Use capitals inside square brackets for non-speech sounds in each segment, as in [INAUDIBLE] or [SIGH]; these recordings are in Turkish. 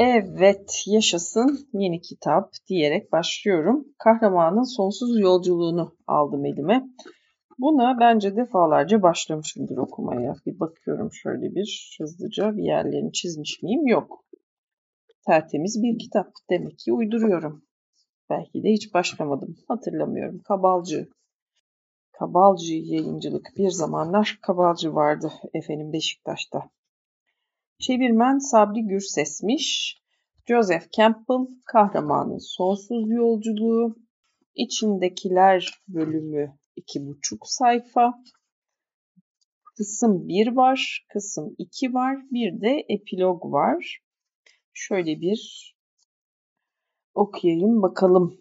Evet, yaşasın yeni kitap diyerek başlıyorum. Kahramanın sonsuz yolculuğunu aldım elime. Buna bence defalarca başlamışımdır okumaya. Bir bakıyorum şöyle bir hızlıca bir yerlerini çizmiş miyim? Yok. Tertemiz bir kitap. Demek ki uyduruyorum. Belki de hiç başlamadım. Hatırlamıyorum. Kabalcı. Kabalcı yayıncılık. Bir zamanlar Kabalcı vardı efendim Beşiktaş'ta. Çevirmen Sabri Gürses'miş. Joseph Campbell, Kahramanın Sonsuz Yolculuğu, İçindekiler bölümü iki buçuk sayfa. Kısım 1 var, kısım 2 var, bir de epilog var. Şöyle bir okuyayım bakalım.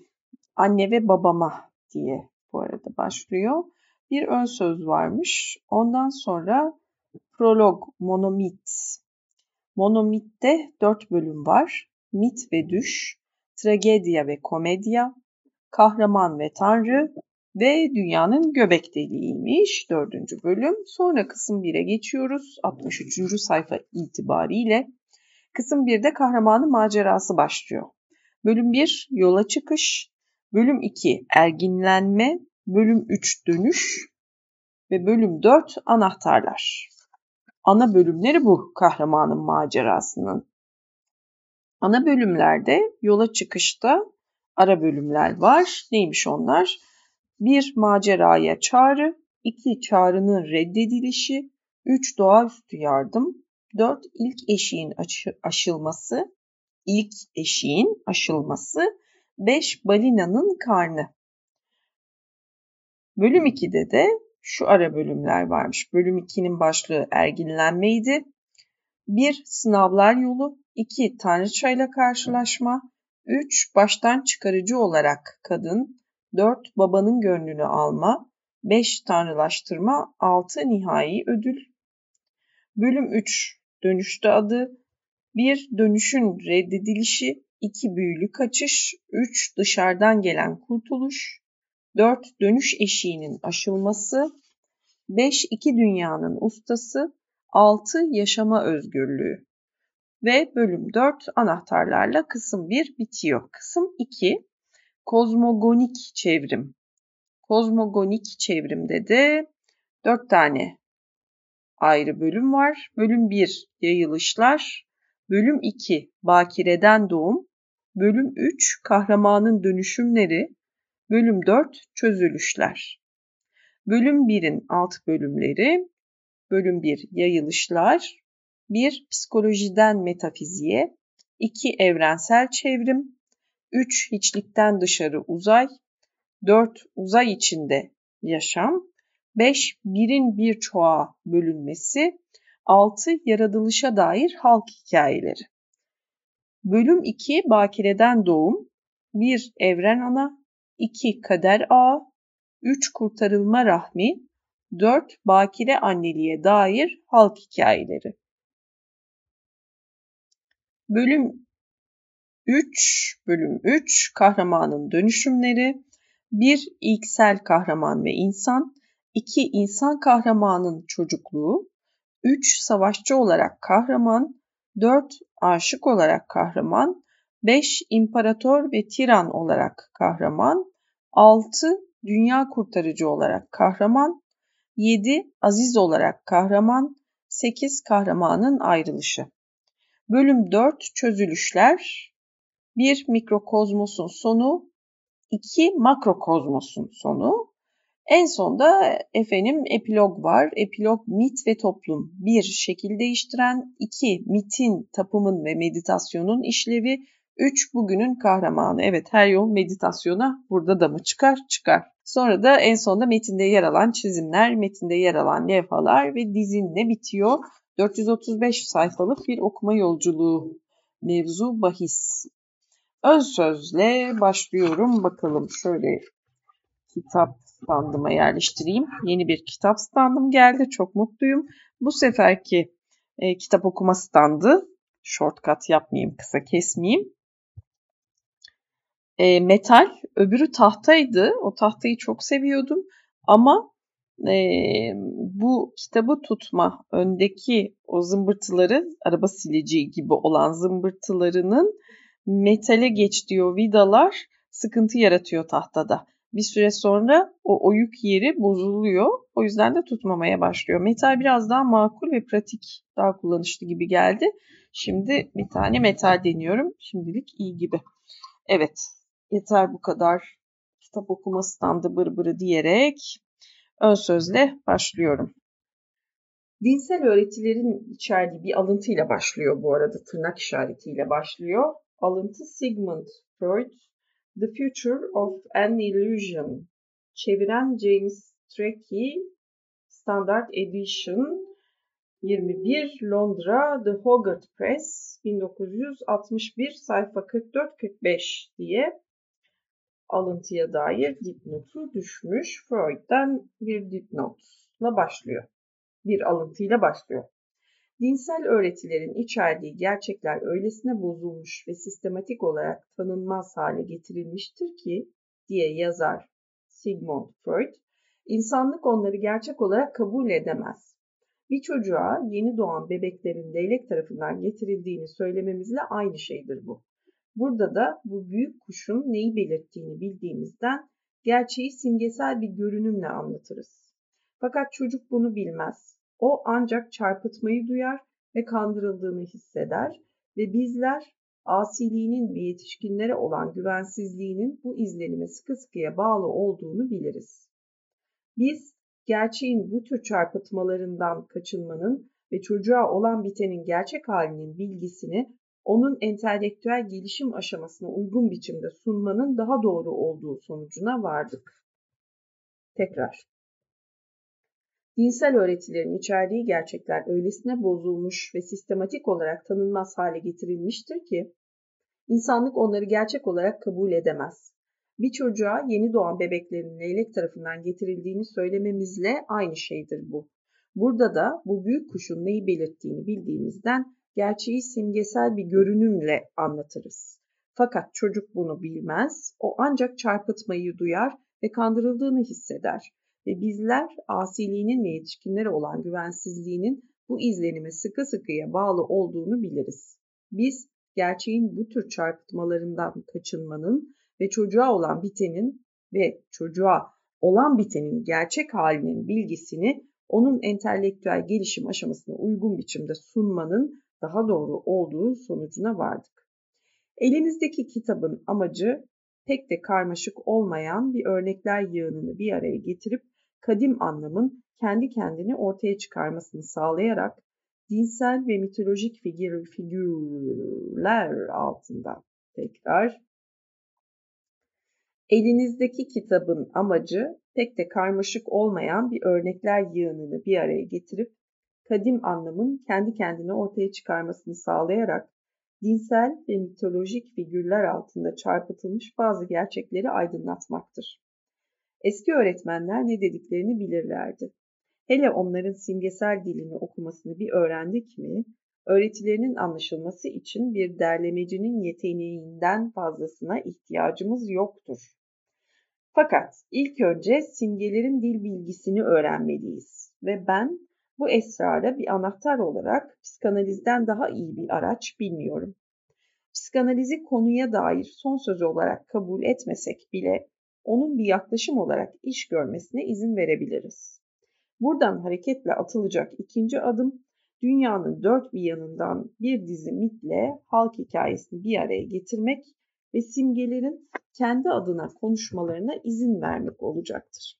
Anne ve babama diye bu arada başlıyor. Bir ön söz varmış. Ondan sonra prolog, monomit. Monomitte dört bölüm var. Mit ve düş, tragedya ve komedya, kahraman ve tanrı ve dünyanın göbek deliğiymiş dördüncü bölüm. Sonra kısım 1'e geçiyoruz 63. sayfa itibariyle. Kısım 1'de kahramanın macerası başlıyor. Bölüm 1 yola çıkış, bölüm 2 erginlenme, bölüm 3 dönüş ve bölüm 4 anahtarlar. Ana bölümleri bu kahramanın macerasının. Ana bölümlerde yola çıkışta ara bölümler var. Neymiş onlar? Bir maceraya çağrı, iki çağrının reddedilişi, üç doğaüstü yardım, dört ilk eşiğin aşılması, ilk eşiğin aşılması, beş balinanın karnı. Bölüm 2'de de şu ara bölümler varmış. Bölüm 2'nin başlığı erginlenmeydi. 1. Sınavlar yolu 2. Tanrıçayla karşılaşma 3. Baştan çıkarıcı olarak kadın 4. Babanın gönlünü alma 5. Tanrılaştırma 6. Nihai ödül Bölüm 3. Dönüşte adı 1. Dönüşün reddedilişi 2. Büyülü kaçış 3. Dışarıdan gelen kurtuluş 4. Dönüş eşiğinin aşılması 5. iki dünyanın ustası 6. Yaşama özgürlüğü ve bölüm 4 anahtarlarla kısım 1 bitiyor. Kısım 2 kozmogonik çevrim. Kozmogonik çevrimde de 4 tane ayrı bölüm var. Bölüm 1 yayılışlar, bölüm 2 bakireden doğum, bölüm 3 kahramanın dönüşümleri, bölüm 4 çözülüşler. Bölüm 1'in alt bölümleri Bölüm 1 Yayılışlar 1. Psikolojiden metafiziğe 2. Evrensel çevrim 3. Hiçlikten dışarı uzay 4. Uzay içinde yaşam 5. Birin birçoğa bölünmesi 6. Yaratılışa dair halk hikayeleri Bölüm 2 Bakireden doğum 1. Evren ana 2. Kader ağı 3. Kurtarılma rahmi 4. Bakire anneliğe dair halk hikayeleri. Bölüm 3, bölüm 3 kahramanın dönüşümleri. 1. İlksel kahraman ve insan. 2. İnsan kahramanın çocukluğu. 3. Savaşçı olarak kahraman. 4. Aşık olarak kahraman. 5. İmparator ve tiran olarak kahraman. 6. Dünya kurtarıcı olarak kahraman. 7. Aziz olarak kahraman. 8. Kahramanın ayrılışı. Bölüm 4 Çözülüşler 1. Mikrokozmosun sonu 2. Makrokozmosun sonu en sonda efendim epilog var. Epilog mit ve toplum. 1. Şekil değiştiren. 2. Mitin, tapımın ve meditasyonun işlevi. 3. Bugünün kahramanı. Evet her yol meditasyona burada da mı çıkar? Çıkar. Sonra da en sonunda metinde yer alan çizimler, metinde yer alan levhalar ve dizinle bitiyor. 435 sayfalık bir okuma yolculuğu mevzu bahis. Ön sözle başlıyorum. Bakalım şöyle kitap standıma yerleştireyim. Yeni bir kitap standım geldi. Çok mutluyum. Bu seferki e, kitap okuma standı. Shortcut yapmayayım, kısa kesmeyeyim e, metal, öbürü tahtaydı. O tahtayı çok seviyordum ama e, bu kitabı tutma öndeki o zımbırtıları araba sileceği gibi olan zımbırtılarının metale geçtiği o vidalar sıkıntı yaratıyor tahtada. Bir süre sonra o oyuk yeri bozuluyor. O yüzden de tutmamaya başlıyor. Metal biraz daha makul ve pratik, daha kullanışlı gibi geldi. Şimdi bir tane metal deniyorum. Şimdilik iyi gibi. Evet, yeter bu kadar kitap okuma standı bırbırı diyerek ön sözle başlıyorum. Dinsel öğretilerin içerdiği bir alıntıyla başlıyor bu arada tırnak işaretiyle başlıyor. Alıntı Sigmund Freud, The Future of an Illusion. Çeviren James Strachey, Standard Edition 21 Londra The Hogarth Press 1961 sayfa 44-45 diye alıntıya dair dipnotu düşmüş. Freud'dan bir dipnotla başlıyor. Bir alıntıyla başlıyor. Dinsel öğretilerin içerdiği gerçekler öylesine bozulmuş ve sistematik olarak tanınmaz hale getirilmiştir ki diye yazar Sigmund Freud, insanlık onları gerçek olarak kabul edemez. Bir çocuğa yeni doğan bebeklerin leylek tarafından getirildiğini söylememizle aynı şeydir bu. Burada da bu büyük kuşun neyi belirttiğini bildiğimizden gerçeği simgesel bir görünümle anlatırız. Fakat çocuk bunu bilmez. O ancak çarpıtmayı duyar ve kandırıldığını hisseder ve bizler asiliğinin ve yetişkinlere olan güvensizliğinin bu izlenime sıkı sıkıya bağlı olduğunu biliriz. Biz gerçeğin bu tür çarpıtmalarından kaçınmanın ve çocuğa olan bitenin gerçek halinin bilgisini onun entelektüel gelişim aşamasına uygun biçimde sunmanın daha doğru olduğu sonucuna vardık. Tekrar. Dinsel öğretilerin içerdiği gerçekler öylesine bozulmuş ve sistematik olarak tanınmaz hale getirilmiştir ki, insanlık onları gerçek olarak kabul edemez. Bir çocuğa yeni doğan bebeklerin leylek tarafından getirildiğini söylememizle aynı şeydir bu. Burada da bu büyük kuşun neyi belirttiğini bildiğimizden gerçeği simgesel bir görünümle anlatırız. Fakat çocuk bunu bilmez, o ancak çarpıtmayı duyar ve kandırıldığını hisseder ve bizler asiliğinin ve yetişkinlere olan güvensizliğinin bu izlenime sıkı sıkıya bağlı olduğunu biliriz. Biz gerçeğin bu tür çarpıtmalarından kaçınmanın ve çocuğa olan bitenin ve çocuğa olan bitenin gerçek halinin bilgisini onun entelektüel gelişim aşamasına uygun biçimde sunmanın daha doğru olduğu sonucuna vardık. Elinizdeki kitabın amacı pek de karmaşık olmayan bir örnekler yığınını bir araya getirip kadim anlamın kendi kendini ortaya çıkarmasını sağlayarak dinsel ve mitolojik figür, figürler altında tekrar Elinizdeki kitabın amacı pek de karmaşık olmayan bir örnekler yığınını bir araya getirip kadim anlamın kendi kendine ortaya çıkarmasını sağlayarak dinsel ve mitolojik figürler altında çarpıtılmış bazı gerçekleri aydınlatmaktır. Eski öğretmenler ne dediklerini bilirlerdi. Hele onların simgesel dilini okumasını bir öğrendik mi, öğretilerinin anlaşılması için bir derlemecinin yeteneğinden fazlasına ihtiyacımız yoktur. Fakat ilk önce simgelerin dil bilgisini öğrenmeliyiz ve ben bu esrara bir anahtar olarak psikanalizden daha iyi bir araç bilmiyorum. Psikanalizi konuya dair son sözü olarak kabul etmesek bile onun bir yaklaşım olarak iş görmesine izin verebiliriz. Buradan hareketle atılacak ikinci adım dünyanın dört bir yanından bir dizi mitle halk hikayesini bir araya getirmek ve simgelerin kendi adına konuşmalarına izin vermek olacaktır.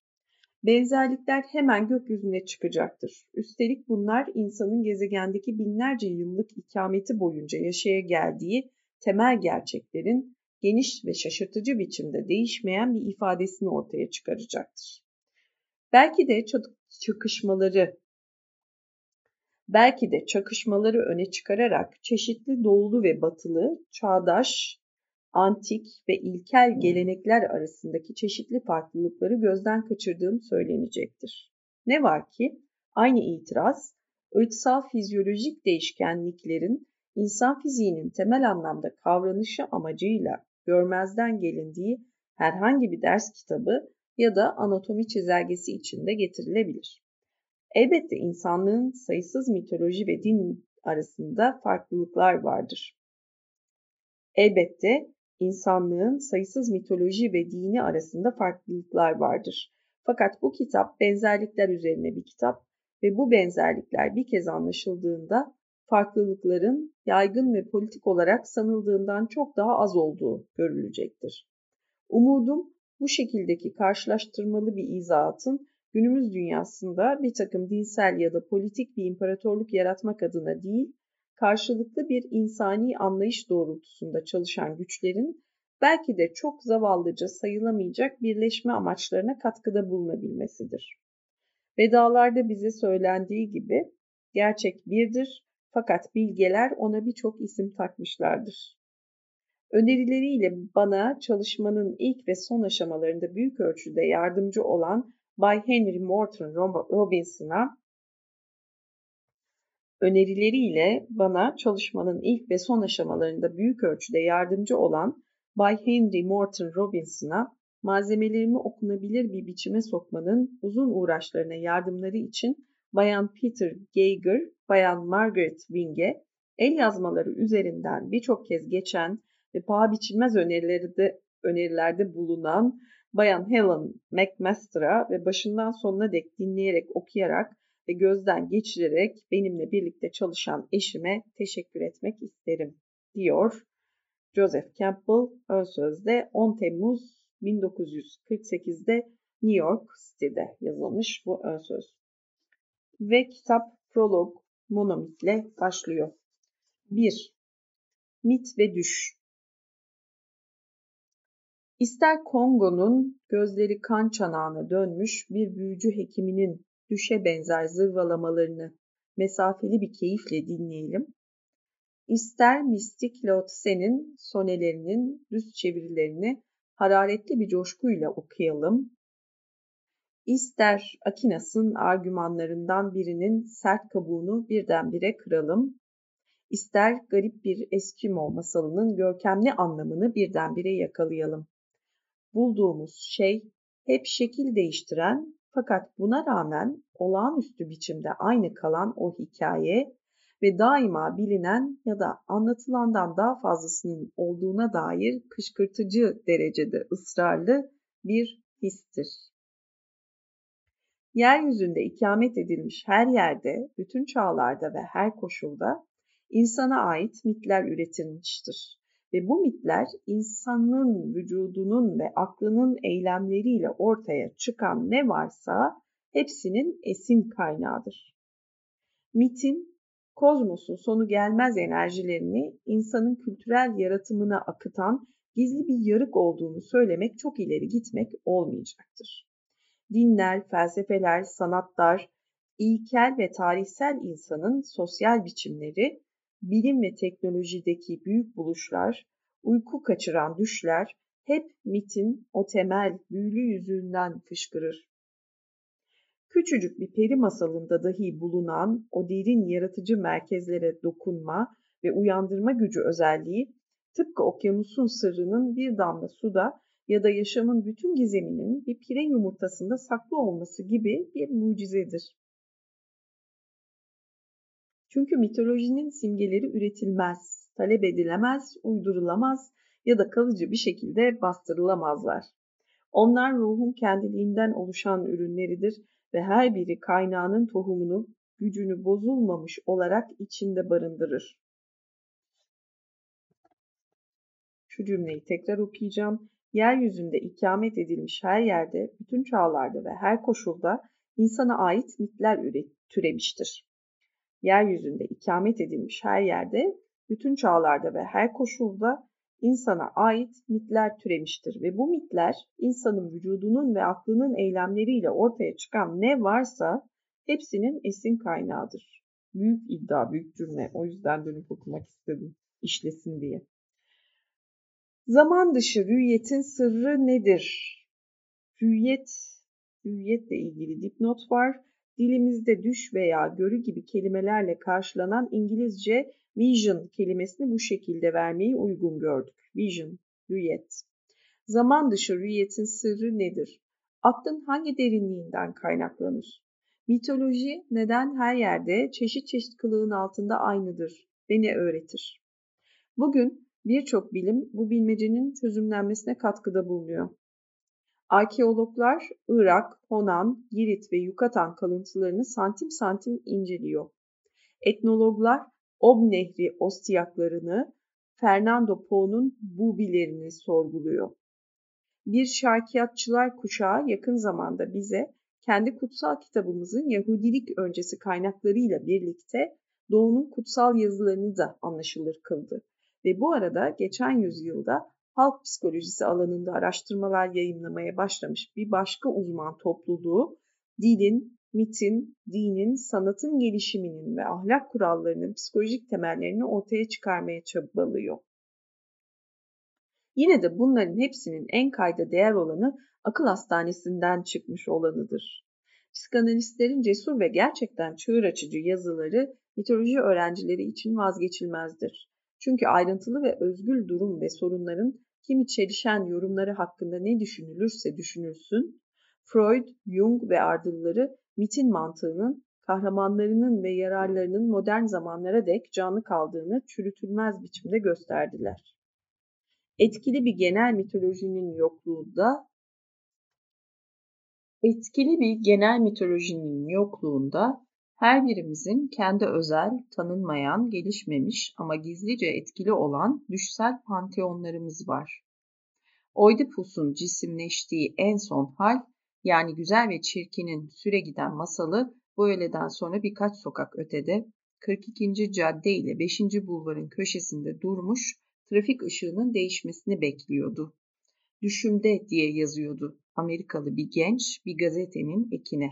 Benzerlikler hemen gökyüzüne çıkacaktır. Üstelik bunlar insanın gezegendeki binlerce yıllık ikameti boyunca yaşaya geldiği temel gerçeklerin geniş ve şaşırtıcı biçimde değişmeyen bir ifadesini ortaya çıkaracaktır. Belki de çakışmaları belki de çakışmaları öne çıkararak çeşitli doğulu ve batılı, çağdaş, antik ve ilkel gelenekler arasındaki çeşitli farklılıkları gözden kaçırdığım söylenecektir. Ne var ki aynı itiraz ırksal fizyolojik değişkenliklerin insan fiziğinin temel anlamda kavranışı amacıyla görmezden gelindiği herhangi bir ders kitabı ya da anatomi çizelgesi içinde getirilebilir. Elbette insanlığın sayısız mitoloji ve din arasında farklılıklar vardır. Elbette insanlığın sayısız mitoloji ve dini arasında farklılıklar vardır. Fakat bu kitap benzerlikler üzerine bir kitap ve bu benzerlikler bir kez anlaşıldığında farklılıkların yaygın ve politik olarak sanıldığından çok daha az olduğu görülecektir. Umudum bu şekildeki karşılaştırmalı bir izahatın günümüz dünyasında bir takım dinsel ya da politik bir imparatorluk yaratmak adına değil, karşılıklı bir insani anlayış doğrultusunda çalışan güçlerin belki de çok zavallıca sayılamayacak birleşme amaçlarına katkıda bulunabilmesidir. Vedalarda bize söylendiği gibi gerçek birdir fakat bilgeler ona birçok isim takmışlardır. Önerileriyle bana çalışmanın ilk ve son aşamalarında büyük ölçüde yardımcı olan Bay Henry Morton Robinson'a önerileriyle bana çalışmanın ilk ve son aşamalarında büyük ölçüde yardımcı olan Bay Henry Morton Robinson'a malzemelerimi okunabilir bir biçime sokmanın uzun uğraşlarına yardımları için Bayan Peter Geiger, Bayan Margaret Wing'e el yazmaları üzerinden birçok kez geçen ve paha biçilmez önerilerde, önerilerde bulunan Bayan Helen McMaster'a ve başından sonuna dek dinleyerek, okuyarak ve gözden geçirerek benimle birlikte çalışan eşime teşekkür etmek isterim, diyor Joseph Campbell ön sözde 10 Temmuz 1948'de New York City'de yazılmış bu ön söz. Ve kitap prolog monomitle başlıyor. 1. Mit ve düş. İster Kongo'nun gözleri kan çanağına dönmüş bir büyücü hekiminin düşe benzer zırvalamalarını mesafeli bir keyifle dinleyelim. İster mistik Lotse'nin sonelerinin düz çevirilerini hararetli bir coşkuyla okuyalım. İster Akinas'ın argümanlarından birinin sert kabuğunu birdenbire kıralım. İster garip bir Eskimo masalının görkemli anlamını birdenbire yakalayalım. Bulduğumuz şey hep şekil değiştiren fakat buna rağmen olağanüstü biçimde aynı kalan o hikaye ve daima bilinen ya da anlatılandan daha fazlasının olduğuna dair kışkırtıcı derecede ısrarlı bir histir. Yeryüzünde ikamet edilmiş her yerde, bütün çağlarda ve her koşulda insana ait mitler üretilmiştir. Ve bu mitler insanın vücudunun ve aklının eylemleriyle ortaya çıkan ne varsa hepsinin esin kaynağıdır. Mitin, kozmosun sonu gelmez enerjilerini insanın kültürel yaratımına akıtan gizli bir yarık olduğunu söylemek çok ileri gitmek olmayacaktır. Dinler, felsefeler, sanatlar, ilkel ve tarihsel insanın sosyal biçimleri bilim ve teknolojideki büyük buluşlar, uyku kaçıran düşler hep mitin o temel büyülü yüzünden fışkırır. Küçücük bir peri masalında dahi bulunan o derin yaratıcı merkezlere dokunma ve uyandırma gücü özelliği tıpkı okyanusun sırrının bir damla suda ya da yaşamın bütün gizeminin bir pire yumurtasında saklı olması gibi bir mucizedir. Çünkü mitolojinin simgeleri üretilmez, talep edilemez, uydurulamaz ya da kalıcı bir şekilde bastırılamazlar. Onlar ruhun kendiliğinden oluşan ürünleridir ve her biri kaynağının tohumunu, gücünü bozulmamış olarak içinde barındırır. Şu cümleyi tekrar okuyacağım. Yeryüzünde ikamet edilmiş her yerde, bütün çağlarda ve her koşulda insana ait mitler türemiştir yeryüzünde ikamet edilmiş her yerde, bütün çağlarda ve her koşulda insana ait mitler türemiştir ve bu mitler insanın vücudunun ve aklının eylemleriyle ortaya çıkan ne varsa hepsinin esin kaynağıdır. Büyük iddia, büyük cümle. O yüzden dönüp okumak istedim. işlesin diye. Zaman dışı rüyetin sırrı nedir? Rüyet, rüyetle ilgili dipnot var dilimizde düş veya görü gibi kelimelerle karşılanan İngilizce vision kelimesini bu şekilde vermeyi uygun gördük. Vision, rüyet. Zaman dışı rüyetin sırrı nedir? Aklın hangi derinliğinden kaynaklanır? Mitoloji neden her yerde çeşit çeşit kılığın altında aynıdır ve ne öğretir? Bugün birçok bilim bu bilmecenin çözümlenmesine katkıda bulunuyor. Arkeologlar Irak, Honan, Girit ve Yucatan kalıntılarını santim santim inceliyor. Etnologlar Ob Nehri ostiyaklarını, Fernando Po'nun bubilerini sorguluyor. Bir şarkiyatçılar kuşağı yakın zamanda bize kendi kutsal kitabımızın Yahudilik öncesi kaynaklarıyla birlikte Doğu'nun kutsal yazılarını da anlaşılır kıldı. Ve bu arada geçen yüzyılda halk psikolojisi alanında araştırmalar yayınlamaya başlamış bir başka uzman topluluğu dilin, mitin, dinin, sanatın gelişiminin ve ahlak kurallarının psikolojik temellerini ortaya çıkarmaya çabalıyor. Yine de bunların hepsinin en kayda değer olanı akıl hastanesinden çıkmış olanıdır. Psikanalistlerin cesur ve gerçekten çığır açıcı yazıları mitoloji öğrencileri için vazgeçilmezdir. Çünkü ayrıntılı ve özgül durum ve sorunların kimi çelişen yorumları hakkında ne düşünülürse düşünülsün, Freud, Jung ve ardılları mitin mantığının kahramanlarının ve yararlarının modern zamanlara dek canlı kaldığını çürütülmez biçimde gösterdiler. Etkili bir genel mitolojinin yokluğunda etkili bir genel mitolojinin yokluğunda her birimizin kendi özel, tanınmayan, gelişmemiş ama gizlice etkili olan düşsel panteonlarımız var. Oidipus'un cisimleştiği en son hal, yani güzel ve çirkinin süre giden masalı bu öğleden sonra birkaç sokak ötede 42. cadde ile 5. bulvarın köşesinde durmuş, trafik ışığının değişmesini bekliyordu. Düşümde diye yazıyordu Amerikalı bir genç bir gazetenin ekine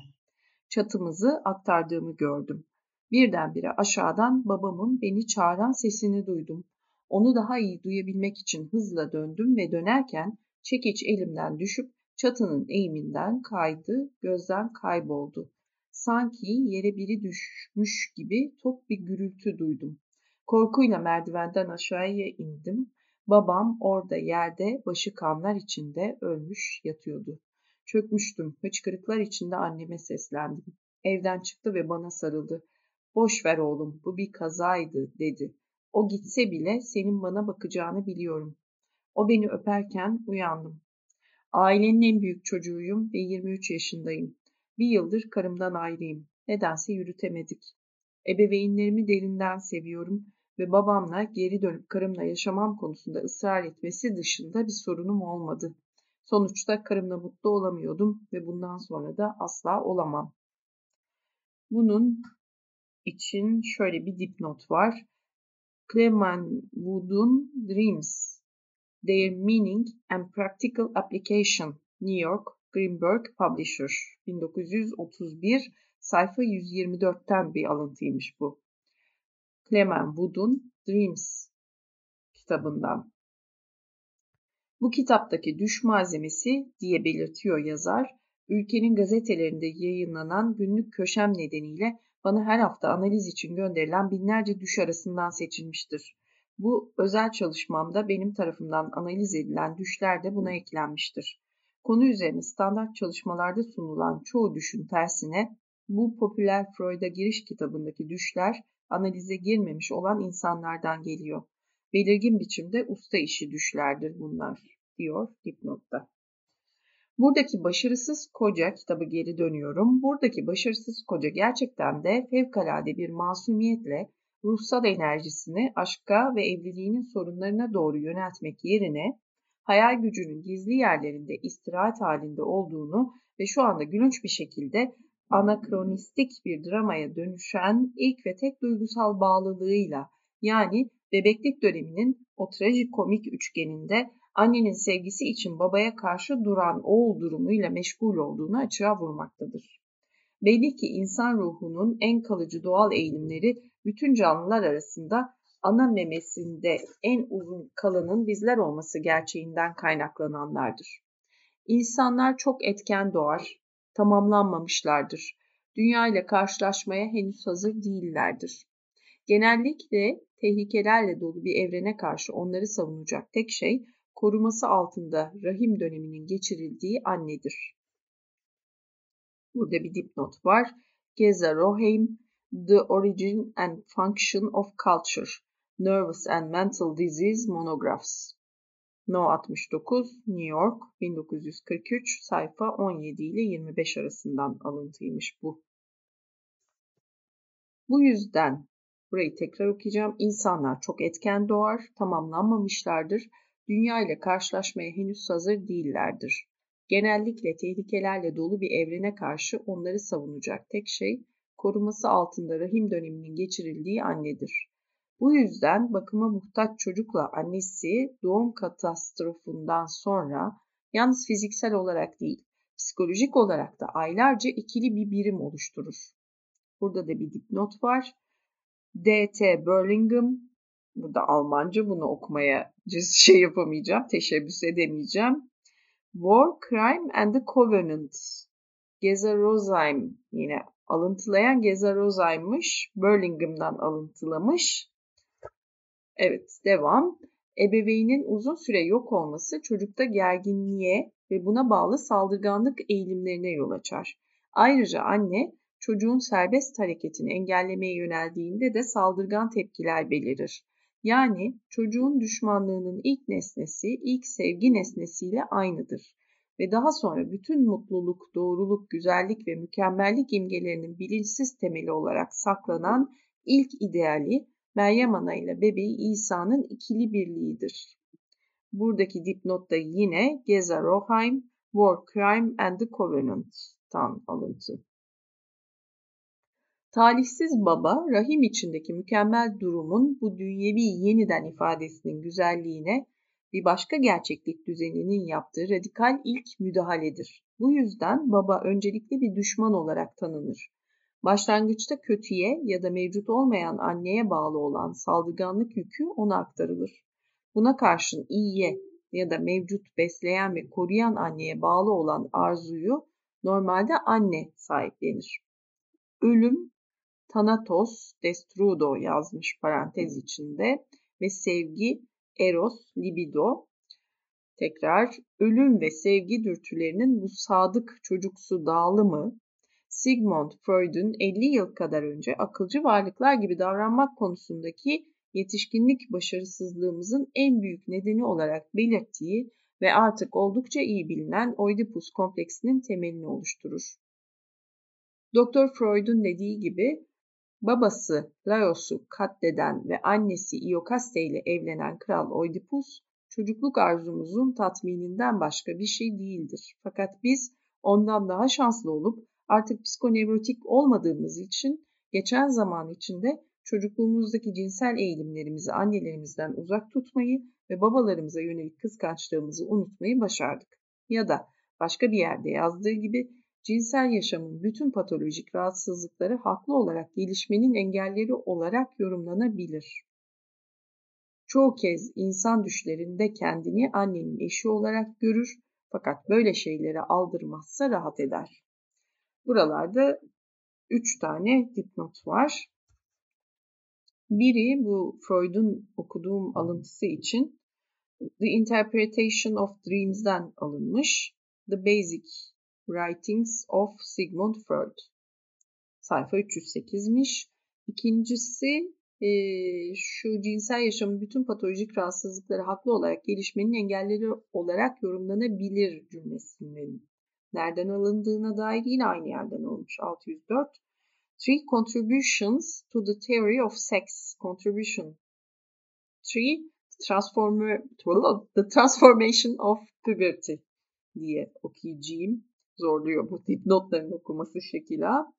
çatımızı aktardığımı gördüm. Birdenbire aşağıdan babamın beni çağıran sesini duydum. Onu daha iyi duyabilmek için hızla döndüm ve dönerken çekiç elimden düşüp çatının eğiminden kaydı, gözden kayboldu. Sanki yere biri düşmüş gibi tok bir gürültü duydum. Korkuyla merdivenden aşağıya indim. Babam orada yerde başı kanlar içinde ölmüş yatıyordu. Çökmüştüm. Hıçkırıklar içinde anneme seslendim. Evden çıktı ve bana sarıldı. Boş ver oğlum, bu bir kazaydı, dedi. O gitse bile senin bana bakacağını biliyorum. O beni öperken uyandım. Ailenin en büyük çocuğuyum ve 23 yaşındayım. Bir yıldır karımdan ayrıyım. Nedense yürütemedik. Ebeveynlerimi derinden seviyorum ve babamla geri dönüp karımla yaşamam konusunda ısrar etmesi dışında bir sorunum olmadı. Sonuçta karımla mutlu olamıyordum ve bundan sonra da asla olamam. Bunun için şöyle bir dipnot var. Clement Wood'un Dreams, Their Meaning and Practical Application, New York, Greenberg Publisher, 1931, sayfa 124'ten bir alıntıymış bu. Clement Wood'un Dreams kitabından. Bu kitaptaki düş malzemesi diye belirtiyor yazar, ülkenin gazetelerinde yayınlanan günlük köşem nedeniyle bana her hafta analiz için gönderilen binlerce düş arasından seçilmiştir. Bu özel çalışmamda benim tarafımdan analiz edilen düşler de buna eklenmiştir. Konu üzerine standart çalışmalarda sunulan çoğu düşün tersine bu popüler Freud'a giriş kitabındaki düşler analize girmemiş olan insanlardan geliyor. Belirgin biçimde usta işi düşlerdir bunlar, diyor dipnotta. Buradaki başarısız koca kitabı geri dönüyorum. Buradaki başarısız koca gerçekten de fevkalade bir masumiyetle ruhsal enerjisini aşka ve evliliğinin sorunlarına doğru yöneltmek yerine hayal gücünün gizli yerlerinde istirahat halinde olduğunu ve şu anda gülünç bir şekilde anakronistik bir dramaya dönüşen ilk ve tek duygusal bağlılığıyla yani bebeklik döneminin o trajikomik üçgeninde annenin sevgisi için babaya karşı duran oğul durumuyla meşgul olduğunu açığa vurmaktadır. Belli ki insan ruhunun en kalıcı doğal eğilimleri bütün canlılar arasında ana memesinde en uzun kalanın bizler olması gerçeğinden kaynaklananlardır. İnsanlar çok etken doğar, tamamlanmamışlardır. Dünya ile karşılaşmaya henüz hazır değillerdir. Genellikle tehlikelerle dolu bir evrene karşı onları savunacak tek şey koruması altında rahim döneminin geçirildiği annedir. Burada bir dipnot var. Geza Roheim, The Origin and Function of Culture, Nervous and Mental Disease Monographs. No 69, New York, 1943, sayfa 17 ile 25 arasından alıntıymış bu. Bu yüzden burayı tekrar okuyacağım. İnsanlar çok etken doğar, tamamlanmamışlardır. Dünya ile karşılaşmaya henüz hazır değillerdir. Genellikle tehlikelerle dolu bir evrene karşı onları savunacak tek şey koruması altında rahim döneminin geçirildiği annedir. Bu yüzden bakıma muhtaç çocukla annesi doğum katastrofundan sonra yalnız fiziksel olarak değil, psikolojik olarak da aylarca ikili bir birim oluşturur. Burada da bir dipnot var. D.T. Burlingham, burada Almanca bunu okumaya [LAUGHS] şey yapamayacağım, teşebbüs edemeyeceğim. War, Crime and the Covenant. Geza Rosheim yine alıntılayan Geza Rosheim'mış. Burlingham'dan alıntılamış. Evet, devam. Ebeveynin uzun süre yok olması çocukta gerginliğe ve buna bağlı saldırganlık eğilimlerine yol açar. Ayrıca anne çocuğun serbest hareketini engellemeye yöneldiğinde de saldırgan tepkiler belirir. Yani çocuğun düşmanlığının ilk nesnesi, ilk sevgi nesnesiyle aynıdır ve daha sonra bütün mutluluk, doğruluk, güzellik ve mükemmellik imgelerinin bilinçsiz temeli olarak saklanan ilk ideali Meryem Ana ile bebeği İsa'nın ikili birliğidir. Buradaki dipnot da yine Geza Roheim, War, Crime and the Covenant'tan alıntı. Talihsiz baba, rahim içindeki mükemmel durumun bu dünyevi yeniden ifadesinin güzelliğine bir başka gerçeklik düzeninin yaptığı radikal ilk müdahaledir. Bu yüzden baba öncelikle bir düşman olarak tanınır. Başlangıçta kötüye ya da mevcut olmayan anneye bağlı olan saldırganlık yükü ona aktarılır. Buna karşın iyiye ya da mevcut besleyen ve koruyan anneye bağlı olan arzuyu normalde anne sahiplenir. Ölüm, Thanatos, Destrudo yazmış parantez içinde ve sevgi, Eros, libido. Tekrar ölüm ve sevgi dürtülerinin bu sadık çocuksu dağılımı Sigmund Freud'un 50 yıl kadar önce akılcı varlıklar gibi davranmak konusundaki yetişkinlik başarısızlığımızın en büyük nedeni olarak belirttiği ve artık oldukça iyi bilinen Oedipus kompleksinin temelini oluşturur. Dr. Freud'un dediği gibi babası Laios'u katleden ve annesi Iokaste ile evlenen kral Oedipus çocukluk arzumuzun tatmininden başka bir şey değildir. Fakat biz ondan daha şanslı olup artık psikonevrotik olmadığımız için geçen zaman içinde çocukluğumuzdaki cinsel eğilimlerimizi annelerimizden uzak tutmayı ve babalarımıza yönelik kıskançlığımızı unutmayı başardık. Ya da başka bir yerde yazdığı gibi cinsel yaşamın bütün patolojik rahatsızlıkları haklı olarak gelişmenin engelleri olarak yorumlanabilir. Çoğu kez insan düşlerinde kendini annenin eşi olarak görür fakat böyle şeylere aldırmazsa rahat eder. Buralarda üç tane dipnot var. Biri bu Freud'un okuduğum alıntısı için The Interpretation of Dreams'den alınmış. The Basic Writings of Sigmund Freud. Sayfa 308'miş. İkincisi e, şu cinsel yaşamın bütün patolojik rahatsızlıkları haklı olarak gelişmenin engelleri olarak yorumlanabilir cümlesinin nereden alındığına dair yine aynı yerden olmuş 604. Three contributions to the theory of sex. Contribution. Three transformer, the transformation of puberty diye okuyacağım. Zorluyor bu dipnotların okuması şekila.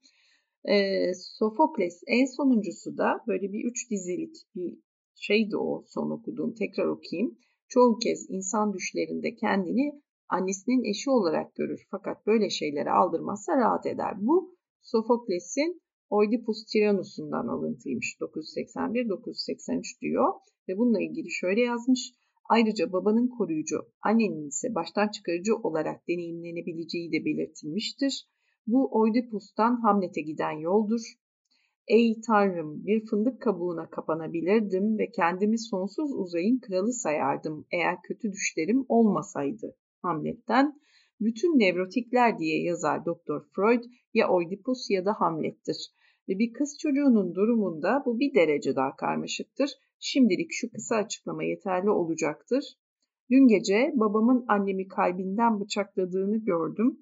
Ee, Sofokles en sonuncusu da böyle bir üç dizilik bir şeydi o son okuduğum. Tekrar okuyayım. Çoğu kez insan düşlerinde kendini annesinin eşi olarak görür fakat böyle şeyleri aldırmazsa rahat eder. Bu Sofokles'in Oedipus Tyrannus'undan alıntıymış 981-983 diyor ve bununla ilgili şöyle yazmış. Ayrıca babanın koruyucu, annenin ise baştan çıkarıcı olarak deneyimlenebileceği de belirtilmiştir. Bu Oedipus'tan Hamlet'e giden yoldur. Ey Tanrım bir fındık kabuğuna kapanabilirdim ve kendimi sonsuz uzayın kralı sayardım eğer kötü düşlerim olmasaydı. Hamlet'ten Bütün nevrotikler diye yazar Doktor Freud ya Oedipus ya da Hamlet'tir. Ve bir kız çocuğunun durumunda bu bir derece daha karmaşıktır. Şimdilik şu kısa açıklama yeterli olacaktır. Dün gece babamın annemi kalbinden bıçakladığını gördüm.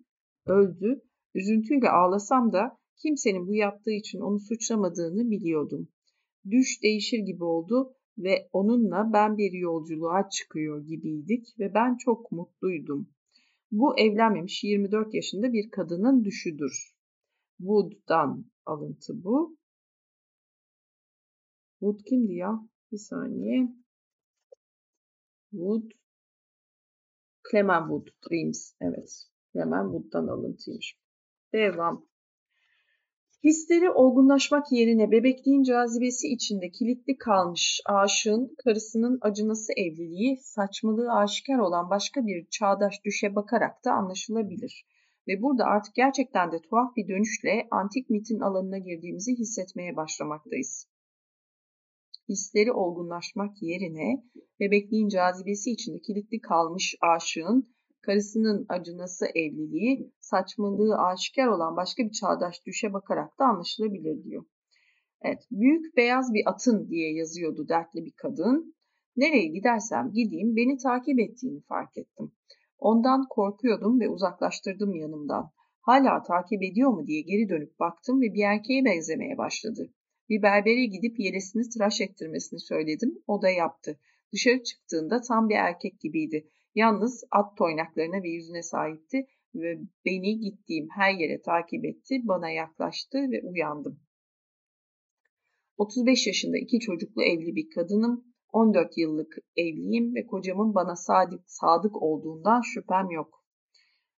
Öldü. Üzüntüyle ağlasam da kimsenin bu yaptığı için onu suçlamadığını biliyordum. Düş değişir gibi oldu ve onunla ben bir yolculuğa çıkıyor gibiydik ve ben çok mutluydum. Bu evlenmemiş 24 yaşında bir kadının düşüdür. Wood'dan alıntı bu. Wood kimdi ya? Bir saniye. Wood. Clement Wood Dreams. Evet. Clement Wood'dan alıntıymış. Devam. Hisleri olgunlaşmak yerine bebekliğin cazibesi içinde kilitli kalmış aşığın karısının acınası evliliği saçmalığı aşikar olan başka bir çağdaş düşe bakarak da anlaşılabilir. Ve burada artık gerçekten de tuhaf bir dönüşle antik mitin alanına girdiğimizi hissetmeye başlamaktayız. Hisleri olgunlaşmak yerine bebekliğin cazibesi içinde kilitli kalmış aşığın karısının acınası evliliği, saçmalığı aşikar olan başka bir çağdaş düşe bakarak da anlaşılabilir diyor. Evet, büyük beyaz bir atın diye yazıyordu dertli bir kadın. Nereye gidersem gideyim beni takip ettiğini fark ettim. Ondan korkuyordum ve uzaklaştırdım yanımdan. Hala takip ediyor mu diye geri dönüp baktım ve bir erkeğe benzemeye başladı. Bir berbere gidip yelesini tıraş ettirmesini söyledim. O da yaptı. Dışarı çıktığında tam bir erkek gibiydi. Yalnız at toynaklarına ve yüzüne sahipti ve beni gittiğim her yere takip etti, bana yaklaştı ve uyandım. 35 yaşında iki çocuklu evli bir kadınım. 14 yıllık evliyim ve kocamın bana sadık, sadık olduğundan şüphem yok.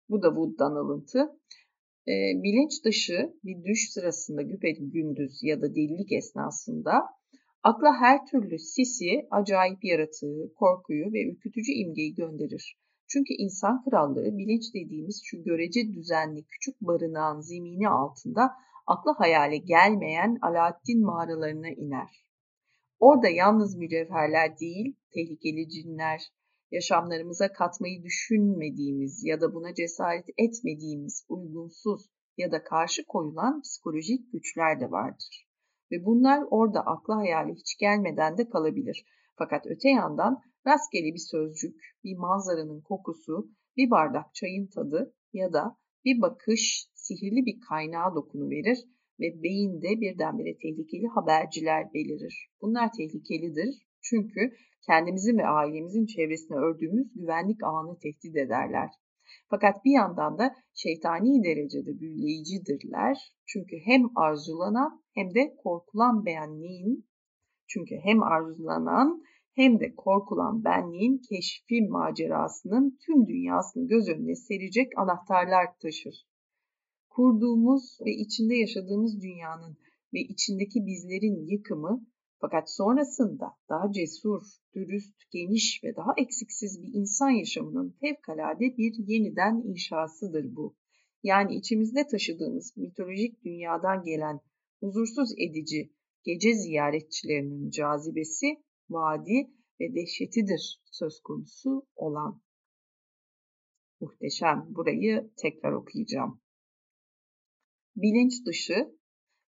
Bu da Wood'dan alıntı. E, bilinç dışı bir düş sırasında güpe gündüz ya da delilik esnasında Akla her türlü sisi, acayip yaratığı, korkuyu ve ürkütücü imgeyi gönderir. Çünkü insan krallığı bilinç dediğimiz şu görece düzenli küçük barınağın zemini altında akla hayale gelmeyen Alaaddin mağaralarına iner. Orada yalnız mücevherler değil, tehlikeli cinler, yaşamlarımıza katmayı düşünmediğimiz ya da buna cesaret etmediğimiz uygunsuz ya da karşı koyulan psikolojik güçler de vardır ve bunlar orada akla hayali hiç gelmeden de kalabilir. Fakat öte yandan rastgele bir sözcük, bir manzaranın kokusu, bir bardak çayın tadı ya da bir bakış sihirli bir kaynağa verir ve beyinde birdenbire tehlikeli haberciler belirir. Bunlar tehlikelidir çünkü kendimizin ve ailemizin çevresine ördüğümüz güvenlik ağını tehdit ederler. Fakat bir yandan da şeytani derecede büyüleyicidirler. Çünkü hem arzulanan hem de korkulan benliğin çünkü hem arzulanan hem de korkulan benliğin keşfi macerasının tüm dünyasını göz önüne serecek anahtarlar taşır. Kurduğumuz ve içinde yaşadığımız dünyanın ve içindeki bizlerin yıkımı fakat sonrasında daha cesur, dürüst, geniş ve daha eksiksiz bir insan yaşamının fevkalade bir yeniden inşasıdır bu. Yani içimizde taşıdığımız mitolojik dünyadan gelen huzursuz edici gece ziyaretçilerinin cazibesi, vaadi ve dehşetidir söz konusu olan. Muhteşem. Burayı tekrar okuyacağım. Bilinç dışı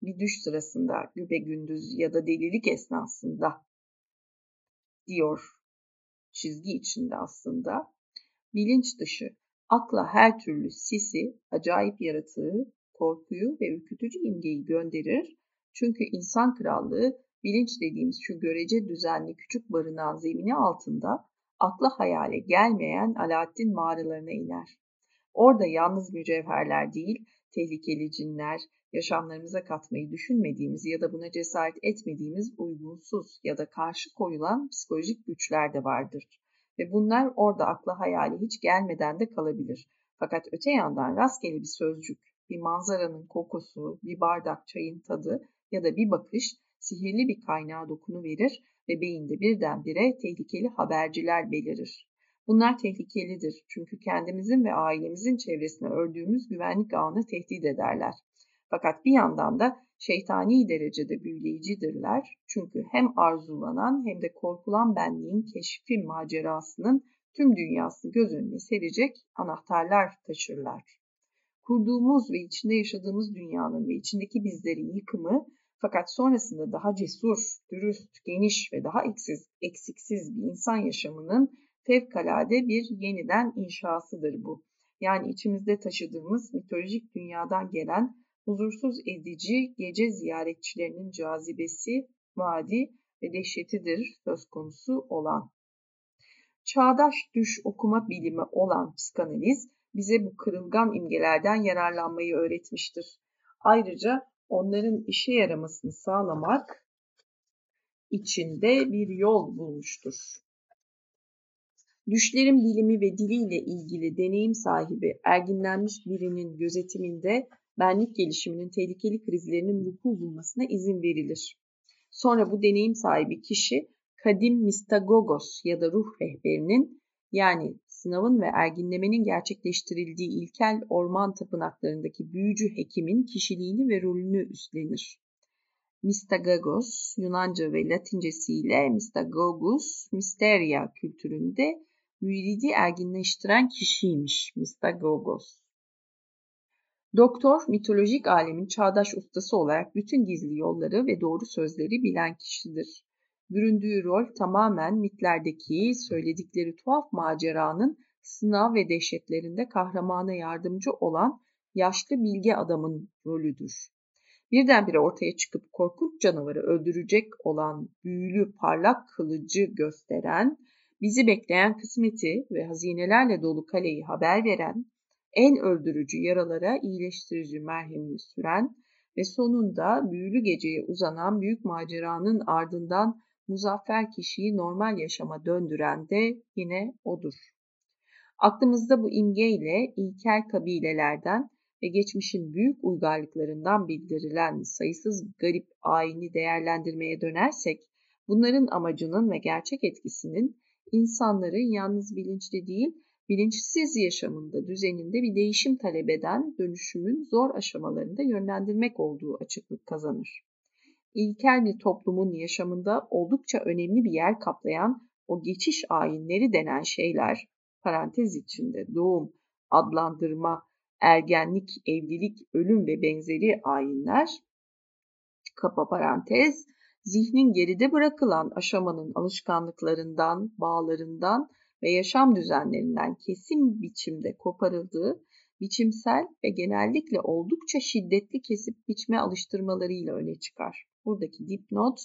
bir düş sırasında, güpe gündüz ya da delilik esnasında diyor çizgi içinde aslında. Bilinç dışı akla her türlü sisi, acayip yaratığı, korkuyu ve ürkütücü imgeyi gönderir. Çünkü insan krallığı bilinç dediğimiz şu görece düzenli küçük barınağın zemini altında akla hayale gelmeyen Alaaddin mağaralarına iner. Orada yalnız mücevherler değil, tehlikeli cinler, yaşamlarımıza katmayı düşünmediğimiz ya da buna cesaret etmediğimiz uygunsuz ya da karşı koyulan psikolojik güçler de vardır. Ve bunlar orada akla hayali hiç gelmeden de kalabilir. Fakat öte yandan rastgele bir sözcük, bir manzaranın kokusu, bir bardak çayın tadı ya da bir bakış sihirli bir kaynağa dokunu verir ve beyinde birdenbire tehlikeli haberciler belirir. Bunlar tehlikelidir çünkü kendimizin ve ailemizin çevresine ördüğümüz güvenlik ağını tehdit ederler. Fakat bir yandan da şeytani derecede büyüleyicidirler. Çünkü hem arzulanan hem de korkulan benliğin keşfi macerasının tüm dünyasını göz önüne serecek anahtarlar taşırlar. Kurduğumuz ve içinde yaşadığımız dünyanın ve içindeki bizlerin yıkımı fakat sonrasında daha cesur, dürüst, geniş ve daha eksiksiz, eksiksiz bir insan yaşamının fevkalade bir yeniden inşasıdır bu. Yani içimizde taşıdığımız mitolojik dünyadan gelen huzursuz edici gece ziyaretçilerinin cazibesi, vaadi ve dehşetidir söz konusu olan. Çağdaş düş okuma bilimi olan psikanaliz bize bu kırılgan imgelerden yararlanmayı öğretmiştir. Ayrıca onların işe yaramasını sağlamak içinde bir yol bulmuştur. Düşlerin bilimi ve diliyle ilgili deneyim sahibi erginlenmiş birinin gözetiminde benlik gelişiminin tehlikeli krizlerinin vuku bulmasına izin verilir. Sonra bu deneyim sahibi kişi kadim mistagogos ya da ruh rehberinin yani sınavın ve erginlemenin gerçekleştirildiği ilkel orman tapınaklarındaki büyücü hekimin kişiliğini ve rolünü üstlenir. Mistagogos Yunanca ve Latincesiyle Mystagogus, Mysteria kültüründe müridi erginleştiren kişiymiş Mistagogos. Doktor, mitolojik alemin çağdaş ustası olarak bütün gizli yolları ve doğru sözleri bilen kişidir. Büründüğü rol tamamen mitlerdeki söyledikleri tuhaf maceranın sınav ve dehşetlerinde kahramana yardımcı olan yaşlı bilge adamın rolüdür. Birdenbire ortaya çıkıp korkunç canavarı öldürecek olan büyülü parlak kılıcı gösteren, bizi bekleyen kısmeti ve hazinelerle dolu kaleyi haber veren, en öldürücü yaralara iyileştirici merhemini süren ve sonunda büyülü geceye uzanan büyük maceranın ardından muzaffer kişiyi normal yaşama döndüren de yine odur. Aklımızda bu imgeyle ilkel kabilelerden ve geçmişin büyük uygarlıklarından bildirilen sayısız garip ayini değerlendirmeye dönersek, bunların amacının ve gerçek etkisinin insanları yalnız bilinçli değil, bilinçsiz yaşamında, düzeninde bir değişim talep eden dönüşümün zor aşamalarında yönlendirmek olduğu açıklık kazanır. İlkel bir toplumun yaşamında oldukça önemli bir yer kaplayan o geçiş ayinleri denen şeyler, parantez içinde doğum, adlandırma, ergenlik, evlilik, ölüm ve benzeri ayinler, kapa parantez, zihnin geride bırakılan aşamanın alışkanlıklarından, bağlarından ve yaşam düzenlerinden kesin biçimde koparıldığı biçimsel ve genellikle oldukça şiddetli kesip biçme alıştırmalarıyla öne çıkar. Buradaki dipnot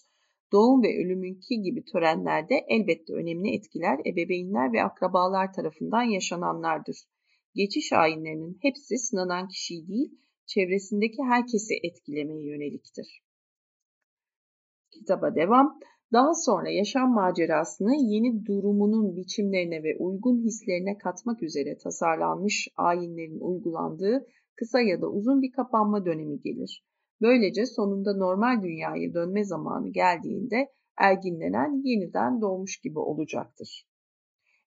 doğum ve ölümünki gibi törenlerde elbette önemli etkiler ebeveynler ve akrabalar tarafından yaşananlardır. Geçiş ayinlerinin hepsi sınanan kişiyi değil, çevresindeki herkesi etkilemeye yöneliktir. Kitaba devam. Daha sonra yaşam macerasını yeni durumunun biçimlerine ve uygun hislerine katmak üzere tasarlanmış ayinlerin uygulandığı kısa ya da uzun bir kapanma dönemi gelir. Böylece sonunda normal dünyaya dönme zamanı geldiğinde erginlenen yeniden doğmuş gibi olacaktır.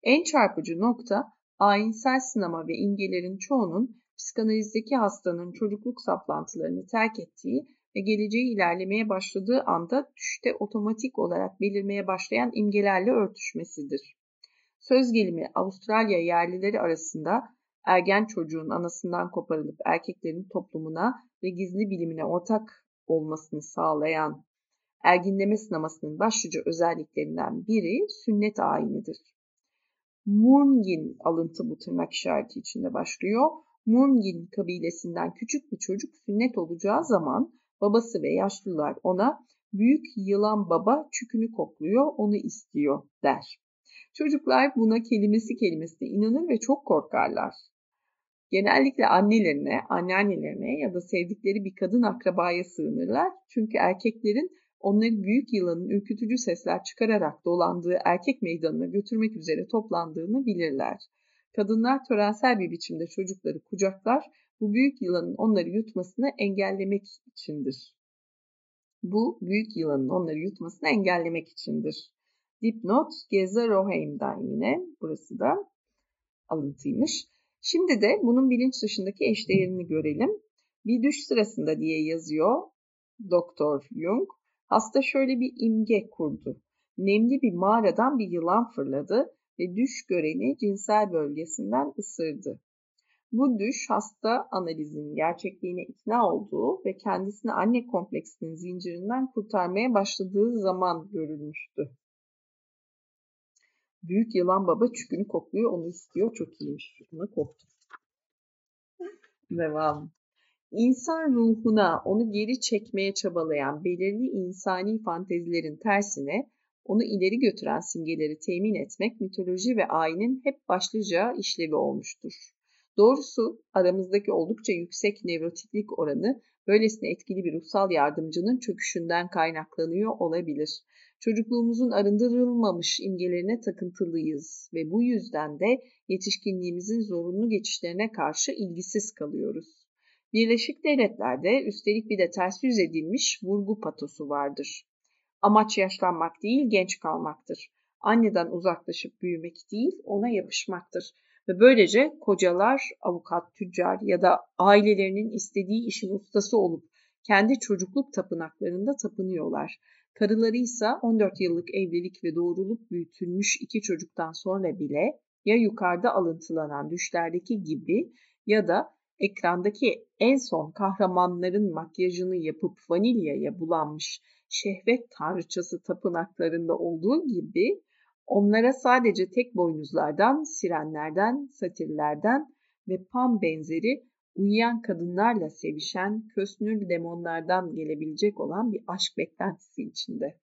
En çarpıcı nokta ayinsel sinema ve imgelerin çoğunun psikanalizdeki hastanın çocukluk saplantılarını terk ettiği ve geleceği ilerlemeye başladığı anda düşte otomatik olarak belirmeye başlayan imgelerle örtüşmesidir. Söz gelimi Avustralya yerlileri arasında ergen çocuğun anasından koparılıp erkeklerin toplumuna ve gizli bilimine ortak olmasını sağlayan erginleme sınamasının başlıca özelliklerinden biri sünnet ayinidir. Mungin alıntı bu tırnak işareti içinde başlıyor. Mungin kabilesinden küçük bir çocuk sünnet olacağı zaman babası ve yaşlılar ona büyük yılan baba çükünü kokluyor, onu istiyor der. Çocuklar buna kelimesi kelimesine inanır ve çok korkarlar. Genellikle annelerine, anneannelerine ya da sevdikleri bir kadın akrabaya sığınırlar. Çünkü erkeklerin onları büyük yılanın ürkütücü sesler çıkararak dolandığı erkek meydanına götürmek üzere toplandığını bilirler. Kadınlar törensel bir biçimde çocukları kucaklar, bu büyük yılanın onları yutmasını engellemek içindir. Bu büyük yılanın onları yutmasını engellemek içindir. Dipnot Geza Roheim'den yine burası da alıntıymış. Şimdi de bunun bilinç dışındaki eşdeğerini görelim. Bir düş sırasında diye yazıyor Doktor Jung. Hasta şöyle bir imge kurdu. Nemli bir mağaradan bir yılan fırladı ve düş göreni cinsel bölgesinden ısırdı. Bu düş hasta analizin gerçekliğine ikna olduğu ve kendisini anne kompleksinin zincirinden kurtarmaya başladığı zaman görülmüştü. Büyük yılan baba çükünü kokluyor, onu istiyor. Çok iyiymiş. Ona koptu. Devam. İnsan ruhuna onu geri çekmeye çabalayan belirli insani fantezilerin tersine onu ileri götüren simgeleri temin etmek mitoloji ve ayinin hep başlıca işlevi olmuştur. Doğrusu aramızdaki oldukça yüksek nevrotiklik oranı böylesine etkili bir ruhsal yardımcının çöküşünden kaynaklanıyor olabilir. Çocukluğumuzun arındırılmamış imgelerine takıntılıyız ve bu yüzden de yetişkinliğimizin zorunlu geçişlerine karşı ilgisiz kalıyoruz. Birleşik Devletler'de üstelik bir de ters yüz edilmiş vurgu patosu vardır. Amaç yaşlanmak değil, genç kalmaktır. Anneden uzaklaşıp büyümek değil, ona yapışmaktır. Ve böylece kocalar, avukat, tüccar ya da ailelerinin istediği işin ustası olup kendi çocukluk tapınaklarında tapınıyorlar. Karıları ise 14 yıllık evlilik ve doğrulup büyütülmüş iki çocuktan sonra bile ya yukarıda alıntılanan düşlerdeki gibi ya da ekrandaki en son kahramanların makyajını yapıp vanilyaya bulanmış şehvet tanrıçası tapınaklarında olduğu gibi onlara sadece tek boynuzlardan, sirenlerden, satirlerden ve pam benzeri uyuyan kadınlarla sevişen kösnül demonlardan gelebilecek olan bir aşk beklentisi içinde.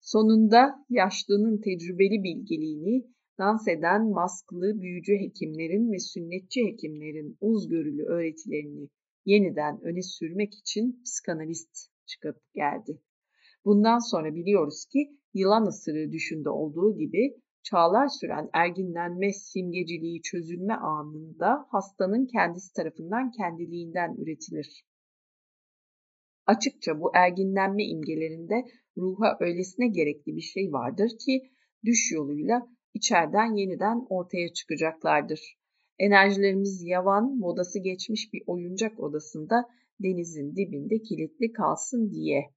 Sonunda yaşlının tecrübeli bilgeliğini dans eden masklı büyücü hekimlerin ve sünnetçi hekimlerin uzgörülü öğretilerini yeniden öne sürmek için psikanalist çıkıp geldi. Bundan sonra biliyoruz ki yılan ısırığı düşünde olduğu gibi çağlar süren erginlenme simgeciliği çözülme anında hastanın kendisi tarafından kendiliğinden üretilir. Açıkça bu erginlenme imgelerinde ruha öylesine gerekli bir şey vardır ki düş yoluyla içeriden yeniden ortaya çıkacaklardır. Enerjilerimiz yavan, modası geçmiş bir oyuncak odasında denizin dibinde kilitli kalsın diye.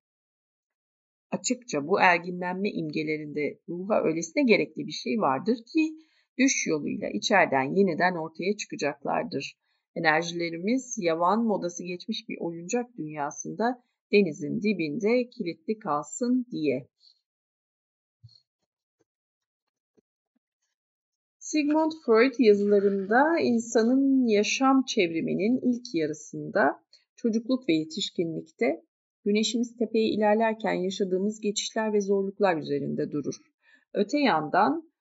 Açıkça bu erginlenme imgelerinde ruha öylesine gerekli bir şey vardır ki düş yoluyla içeriden yeniden ortaya çıkacaklardır. Enerjilerimiz yavan modası geçmiş bir oyuncak dünyasında denizin dibinde kilitli kalsın diye. Sigmund Freud yazılarında insanın yaşam çevriminin ilk yarısında çocukluk ve yetişkinlikte güneşimiz tepeye ilerlerken yaşadığımız geçişler ve zorluklar üzerinde durur. Öte yandan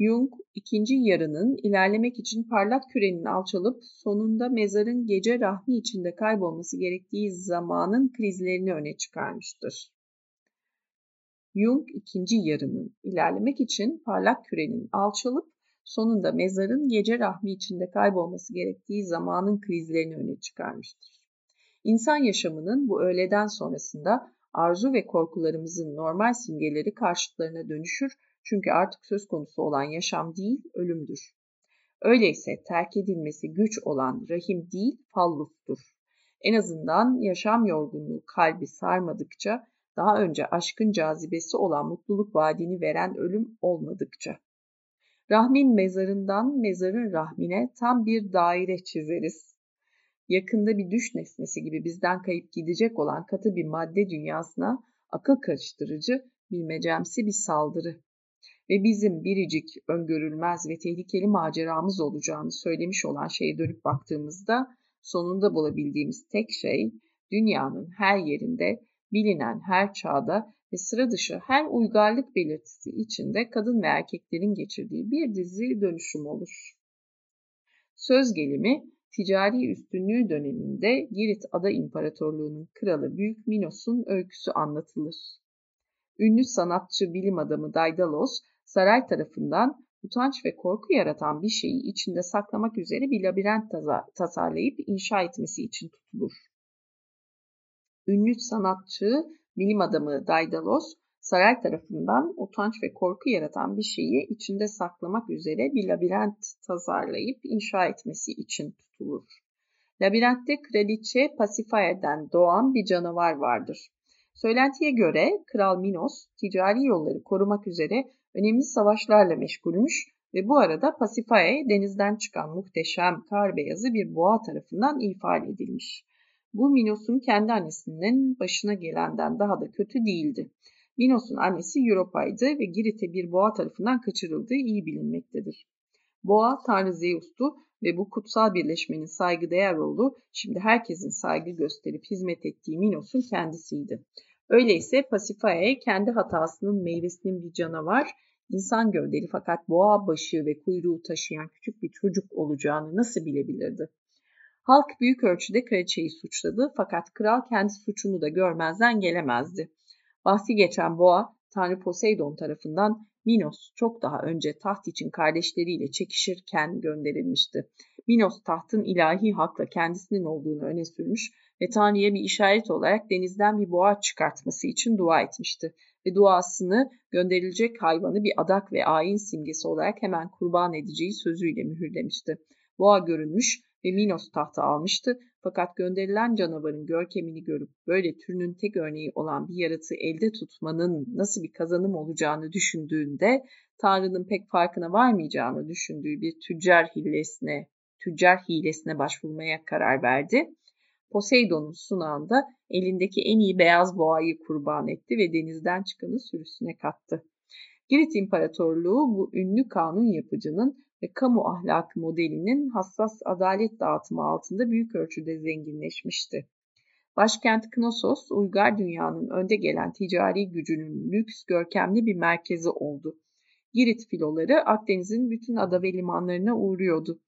Jung ikinci yarının ilerlemek için parlak kürenin alçalıp sonunda mezarın gece rahmi içinde kaybolması gerektiği zamanın krizlerini öne çıkarmıştır. Jung ikinci yarının ilerlemek için parlak kürenin alçalıp sonunda mezarın gece rahmi içinde kaybolması gerektiği zamanın krizlerini öne çıkarmıştır. İnsan yaşamının bu öğleden sonrasında arzu ve korkularımızın normal simgeleri karşıtlarına dönüşür çünkü artık söz konusu olan yaşam değil, ölümdür. Öyleyse terk edilmesi güç olan rahim değil, fallustur. En azından yaşam yorgunluğu kalbi sarmadıkça, daha önce aşkın cazibesi olan mutluluk vaadini veren ölüm olmadıkça. Rahmin mezarından mezarın rahmine tam bir daire çizeriz. Yakında bir düş nesnesi gibi bizden kayıp gidecek olan katı bir madde dünyasına akıl karıştırıcı, bilmecemsi bir saldırı ve bizim biricik, öngörülmez ve tehlikeli maceramız olacağını söylemiş olan şeye dönüp baktığımızda sonunda bulabildiğimiz tek şey dünyanın her yerinde, bilinen her çağda ve sıra dışı her uygarlık belirtisi içinde kadın ve erkeklerin geçirdiği bir dizi dönüşüm olur. Söz gelimi ticari üstünlüğü döneminde Girit Ada İmparatorluğu'nun kralı Büyük Minos'un öyküsü anlatılır. Ünlü sanatçı bilim adamı Daidalos saray tarafından utanç ve korku yaratan bir şeyi içinde saklamak üzere bir labirent tasarlayıp inşa etmesi için tutulur. Ünlü sanatçı bilim adamı Daidalos, saray tarafından utanç ve korku yaratan bir şeyi içinde saklamak üzere bir labirent tasarlayıp inşa etmesi için tutulur. Labirentte kraliçe Pasifae'den doğan bir canavar vardır. Söylentiye göre Kral Minos ticari yolları korumak üzere önemli savaşlarla meşgulmüş ve bu arada Pasifae denizden çıkan muhteşem kar beyazı bir boğa tarafından ifade edilmiş. Bu Minos'un kendi annesinin başına gelenden daha da kötü değildi. Minos'un annesi Europa'ydı ve Girit'e bir boğa tarafından kaçırıldığı iyi bilinmektedir. Boğa Tanrı Zeus'tu ve bu kutsal birleşmenin saygıdeğer oğlu şimdi herkesin saygı gösterip hizmet ettiği Minos'un kendisiydi. Öyleyse Pasifae kendi hatasının meyvesinin bir canavar, insan gövdeli fakat boğa başı ve kuyruğu taşıyan küçük bir çocuk olacağını nasıl bilebilirdi? Halk büyük ölçüde kraliçeyi suçladı fakat kral kendi suçunu da görmezden gelemezdi. Bahsi geçen boğa Tanrı Poseidon tarafından Minos çok daha önce taht için kardeşleriyle çekişirken gönderilmişti. Minos tahtın ilahi hakla kendisinin olduğunu öne sürmüş ve Tanrı'ya bir işaret olarak denizden bir boğa çıkartması için dua etmişti. Ve duasını gönderilecek hayvanı bir adak ve ayin simgesi olarak hemen kurban edeceği sözüyle mühürlemişti. Boğa görünmüş ve Minos tahtı almıştı fakat gönderilen canavarın görkemini görüp böyle türünün tek örneği olan bir yaratığı elde tutmanın nasıl bir kazanım olacağını düşündüğünde Tanrı'nın pek farkına varmayacağını düşündüğü bir tüccar hilesine, tüccar hilesine başvurmaya karar verdi. Poseidon'un sunağında elindeki en iyi beyaz boğayı kurban etti ve denizden çıkanı sürüsüne kattı. Girit İmparatorluğu bu ünlü kanun yapıcının ve kamu ahlakı modelinin hassas adalet dağıtımı altında büyük ölçüde zenginleşmişti. Başkent Knossos, uygar dünyanın önde gelen ticari gücünün lüks, görkemli bir merkezi oldu. Girit filoları Akdeniz'in bütün ada ve limanlarına uğruyordu.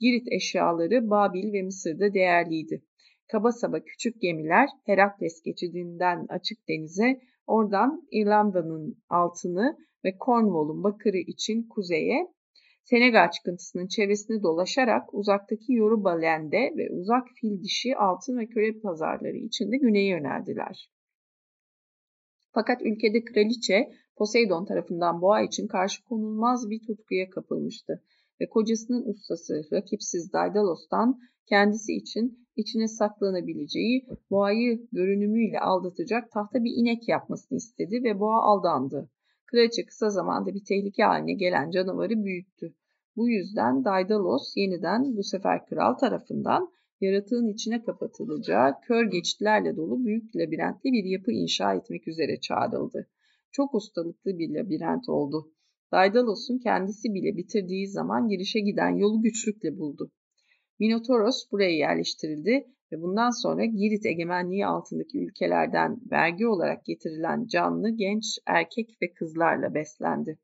Girit eşyaları Babil ve Mısır'da değerliydi. Kaba saba küçük gemiler Herakles geçidinden açık denize, oradan İrlanda'nın altını ve Cornwall'un bakırı için kuzeye, Senegal çıkıntısının çevresini dolaşarak uzaktaki Yoruba Lende ve uzak fil dişi altın ve köle pazarları içinde güneye yöneldiler. Fakat ülkede kraliçe Poseidon tarafından boğa için karşı konulmaz bir tutkuya kapılmıştı ve kocasının ustası rakipsiz Daidalos'tan kendisi için içine saklanabileceği boğayı görünümüyle aldatacak tahta bir inek yapmasını istedi ve boğa aldandı. Kraliçe kısa zamanda bir tehlike haline gelen canavarı büyüttü. Bu yüzden Daidalos yeniden bu sefer kral tarafından yaratığın içine kapatılacağı kör geçitlerle dolu büyük labirentli bir yapı inşa etmek üzere çağrıldı. Çok ustalıklı bir labirent oldu. Daidalos'un kendisi bile bitirdiği zaman girişe giden yolu güçlükle buldu. Minotoros buraya yerleştirildi ve bundan sonra Girit egemenliği altındaki ülkelerden vergi olarak getirilen canlı, genç, erkek ve kızlarla beslendi.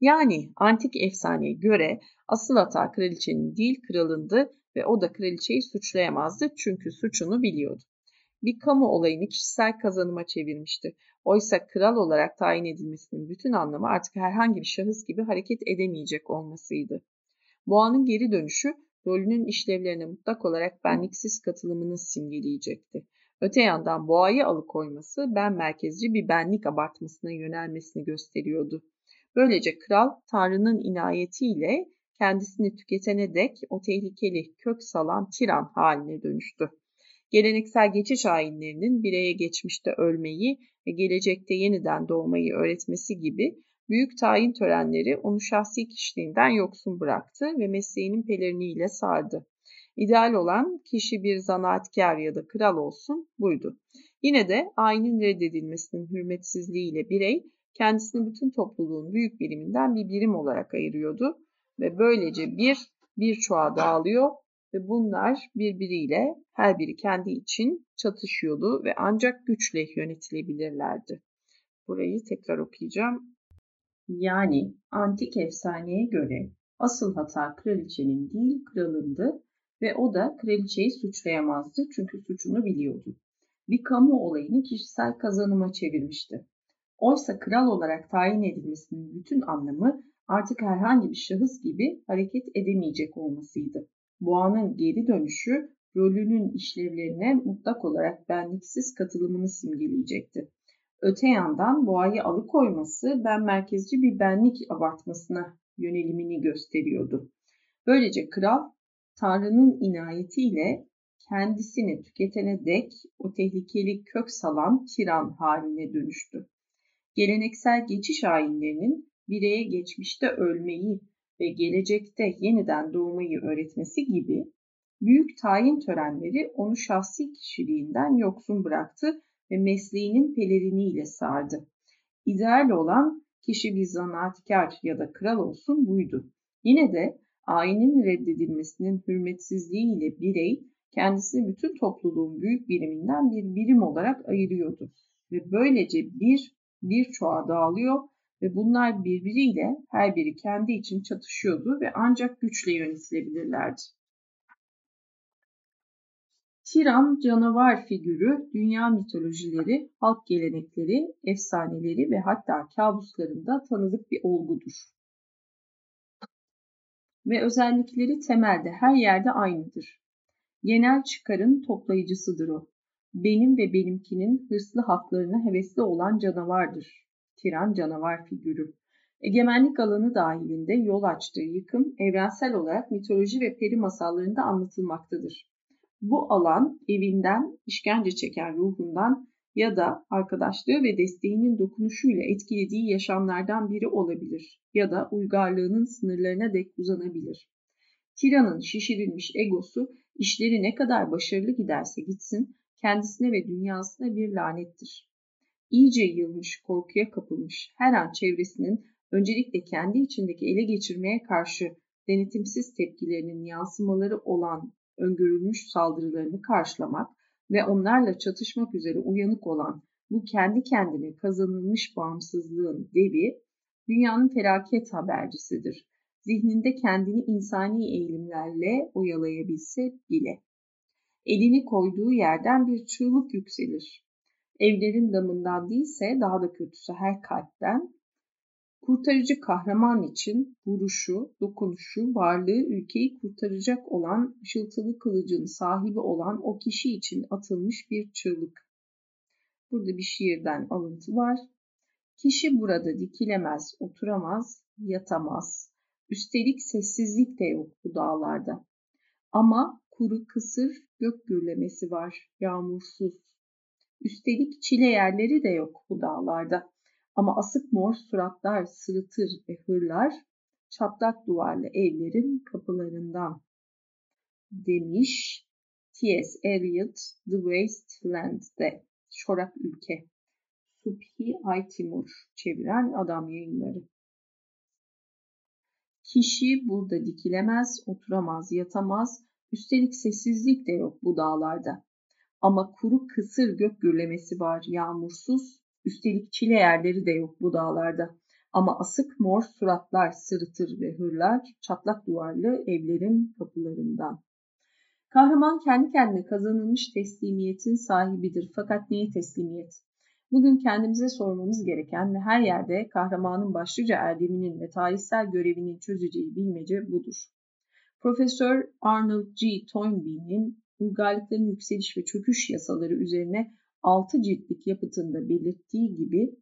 Yani antik efsaneye göre asıl hata kraliçenin değil kralındı ve o da kraliçeyi suçlayamazdı çünkü suçunu biliyordu. Bir kamu olayını kişisel kazanıma çevirmişti. Oysa kral olarak tayin edilmesinin bütün anlamı artık herhangi bir şahıs gibi hareket edemeyecek olmasıydı. Boğanın geri dönüşü rolünün işlevlerine mutlak olarak benliksiz katılımını simgeleyecekti. Öte yandan boğayı alıkoyması ben merkezci bir benlik abartmasına yönelmesini gösteriyordu. Böylece kral Tanrı'nın inayetiyle kendisini tüketene dek o tehlikeli kök salan tiran haline dönüştü. Geleneksel geçiş ayinlerinin bireye geçmişte ölmeyi ve gelecekte yeniden doğmayı öğretmesi gibi büyük tayin törenleri onu şahsi kişiliğinden yoksun bıraktı ve mesleğinin peleriniyle sardı. İdeal olan kişi bir zanaatkar ya da kral olsun buydu. Yine de ayinin reddedilmesinin hürmetsizliğiyle birey kendisini bütün topluluğun büyük biriminden bir birim olarak ayırıyordu ve böylece bir birçoğa dağılıyor ve bunlar birbiriyle her biri kendi için çatışıyordu ve ancak güçle yönetilebilirlerdi. Burayı tekrar okuyacağım. Yani antik efsaneye göre asıl hata kraliçenin değil kralındı ve o da kraliçeyi suçlayamazdı çünkü suçunu biliyordu. Bir kamu olayını kişisel kazanıma çevirmişti. Oysa kral olarak tayin edilmesinin bütün anlamı artık herhangi bir şahıs gibi hareket edemeyecek olmasıydı. Boğanın geri dönüşü rolünün işlevlerine mutlak olarak benliksiz katılımını simgeleyecekti. Öte yandan boğayı alıkoyması ben merkezci bir benlik abartmasına yönelimini gösteriyordu. Böylece kral Tanrı'nın inayetiyle kendisini tüketene dek o tehlikeli kök salan tiran haline dönüştü. Geleneksel geçiş ayinlerinin bireye geçmişte ölmeyi ve gelecekte yeniden doğmayı öğretmesi gibi büyük tayin törenleri onu şahsi kişiliğinden yoksun bıraktı ve mesleğinin peleriniyle sardı. İdeal olan kişi bir zanaatkar ya da kral olsun buydu. Yine de ayinin reddedilmesinin hürmetsizliğiyle birey kendisini bütün topluluğun büyük biriminden bir birim olarak ayırıyordu ve böylece bir birçoğa dağılıyor ve bunlar birbiriyle her biri kendi için çatışıyordu ve ancak güçle yönetilebilirlerdi. Tiran canavar figürü dünya mitolojileri, halk gelenekleri, efsaneleri ve hatta kabuslarında tanıdık bir olgudur. Ve özellikleri temelde her yerde aynıdır. Genel çıkarın toplayıcısıdır o. Benim ve benimkinin hırslı haklarına hevesli olan canavardır. Tiran canavar figürü. Egemenlik alanı dahilinde yol açtığı yıkım evrensel olarak mitoloji ve peri masallarında anlatılmaktadır. Bu alan evinden, işkence çeken ruhundan ya da arkadaşlığı ve desteğinin dokunuşuyla etkilediği yaşamlardan biri olabilir ya da uygarlığının sınırlarına dek uzanabilir. Tiranın şişirilmiş egosu işleri ne kadar başarılı giderse gitsin kendisine ve dünyasına bir lanettir. İyice yılmış, korkuya kapılmış, her an çevresinin öncelikle kendi içindeki ele geçirmeye karşı denetimsiz tepkilerinin yansımaları olan öngörülmüş saldırılarını karşılamak ve onlarla çatışmak üzere uyanık olan bu kendi kendine kazanılmış bağımsızlığın devi, dünyanın felaket habercisidir. Zihninde kendini insani eğilimlerle oyalayabilse bile. Elini koyduğu yerden bir çığlık yükselir. Evlerin damından değilse daha da kötüsü her kalpten Kurtarıcı kahraman için vuruşu, dokunuşu, varlığı ülkeyi kurtaracak olan ışıltılı kılıcın sahibi olan o kişi için atılmış bir çığlık. Burada bir şiirden alıntı var. Kişi burada dikilemez, oturamaz, yatamaz. Üstelik sessizlik de yok bu dağlarda. Ama kuru kısır gök gürlemesi var, yağmursuz. Üstelik çile yerleri de yok bu dağlarda. Ama asık mor suratlar sırıtır ve hırlar çatlak duvarlı evlerin kapılarından demiş T.S. Eliot The Wasteland'de Çorak Ülke Subhi Aytimur çeviren adam yayınları. Kişi burada dikilemez, oturamaz, yatamaz, üstelik sessizlik de yok bu dağlarda. Ama kuru kısır gök gürlemesi var, yağmursuz, Üstelik çile yerleri de yok bu dağlarda. Ama asık mor suratlar sırıtır ve hırlar çatlak duvarlı evlerin kapılarından. Kahraman kendi kendine kazanılmış teslimiyetin sahibidir. Fakat neye teslimiyet? Bugün kendimize sormamız gereken ve her yerde kahramanın başlıca erdeminin ve tarihsel görevinin çözeceği bilmece budur. Profesör Arnold G. Toynbee'nin uygarlıkların yükseliş ve çöküş yasaları üzerine 6 ciltlik yapıtında belirttiği gibi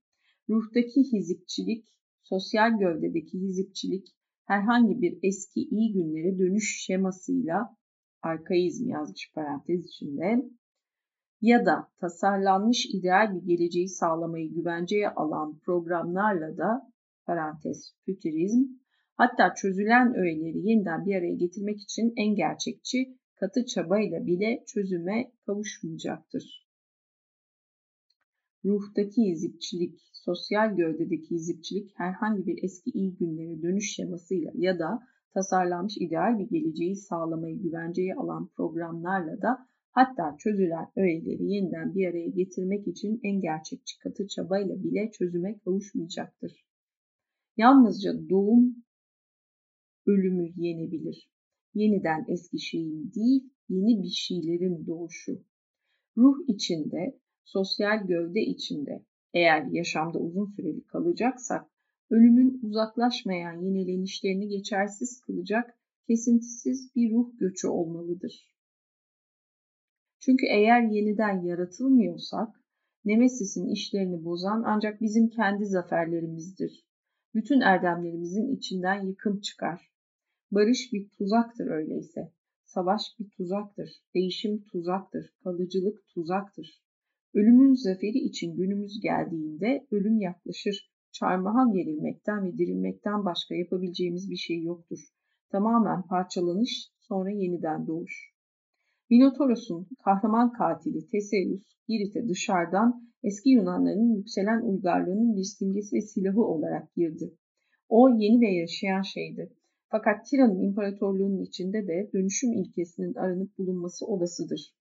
ruhtaki hizipçilik, sosyal gövdedeki hizipçilik herhangi bir eski iyi günlere dönüş şemasıyla arkaizm yazmış parantez içinde ya da tasarlanmış ideal bir geleceği sağlamayı güvenceye alan programlarla da parantez fütürizm hatta çözülen öğeleri yeniden bir araya getirmek için en gerçekçi katı çabayla bile çözüme kavuşmayacaktır ruhtaki izipçilik, sosyal gövdedeki izipçilik herhangi bir eski iyi günlere dönüş şemasıyla ya da tasarlanmış ideal bir geleceği sağlamayı güvenceye alan programlarla da hatta çözülen öğeleri yeniden bir araya getirmek için en gerçekçi katı çabayla bile çözüme kavuşmayacaktır. Yalnızca doğum ölümü yenebilir. Yeniden eski şeyin değil, yeni bir şeylerin doğuşu. Ruh içinde sosyal gövde içinde eğer yaşamda uzun süreli kalacaksak ölümün uzaklaşmayan yenilenişlerini geçersiz kılacak kesintisiz bir ruh göçü olmalıdır. Çünkü eğer yeniden yaratılmıyorsak Nemesis'in işlerini bozan ancak bizim kendi zaferlerimizdir. Bütün erdemlerimizin içinden yıkım çıkar. Barış bir tuzaktır öyleyse. Savaş bir tuzaktır. Değişim tuzaktır. Kalıcılık tuzaktır. Ölümün zaferi için günümüz geldiğinde ölüm yaklaşır çarmıha gerilmekten ve dirilmekten başka yapabileceğimiz bir şey yoktur. Tamamen parçalanış, sonra yeniden doğuş. Minotoros'un kahraman katili Theseus, Girit'e dışarıdan eski Yunanların yükselen uygarlığının bir simgesi ve silahı olarak girdi. O yeni ve yaşayan şeydi. Fakat Tiran'ın imparatorluğunun içinde de dönüşüm ilkesinin aranıp bulunması olasıdır.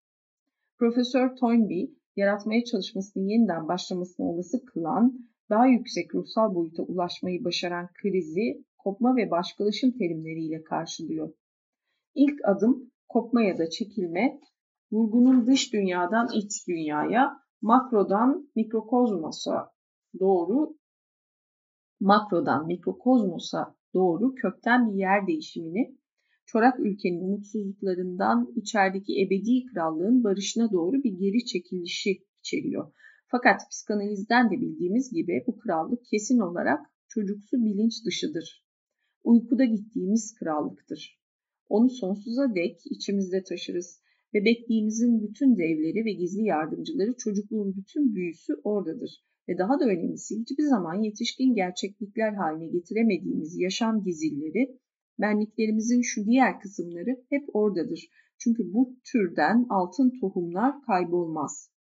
Profesör Toynbee, yaratmaya çalışmasının yeniden başlamasını olası kılan, daha yüksek ruhsal boyuta ulaşmayı başaran krizi kopma ve başkalaşım terimleriyle karşılıyor. İlk adım kopma ya da çekilme, vurgunun dış dünyadan iç dünyaya, makrodan mikrokozmosa doğru makrodan mikrokozmosa doğru kökten bir yer değişimini, çorak ülkenin umutsuzluklarından içerideki ebedi krallığın barışına doğru bir geri çekilişi içeriyor. Fakat psikanalizden de bildiğimiz gibi bu krallık kesin olarak çocuksu bilinç dışıdır. Uykuda gittiğimiz krallıktır. Onu sonsuza dek içimizde taşırız. Bebekliğimizin bütün devleri ve gizli yardımcıları çocukluğun bütün büyüsü oradadır. Ve daha da önemlisi hiçbir zaman yetişkin gerçeklikler haline getiremediğimiz yaşam gizilleri, benliklerimizin şu diğer kısımları hep oradadır. Çünkü bu türden altın tohumlar kaybolmaz.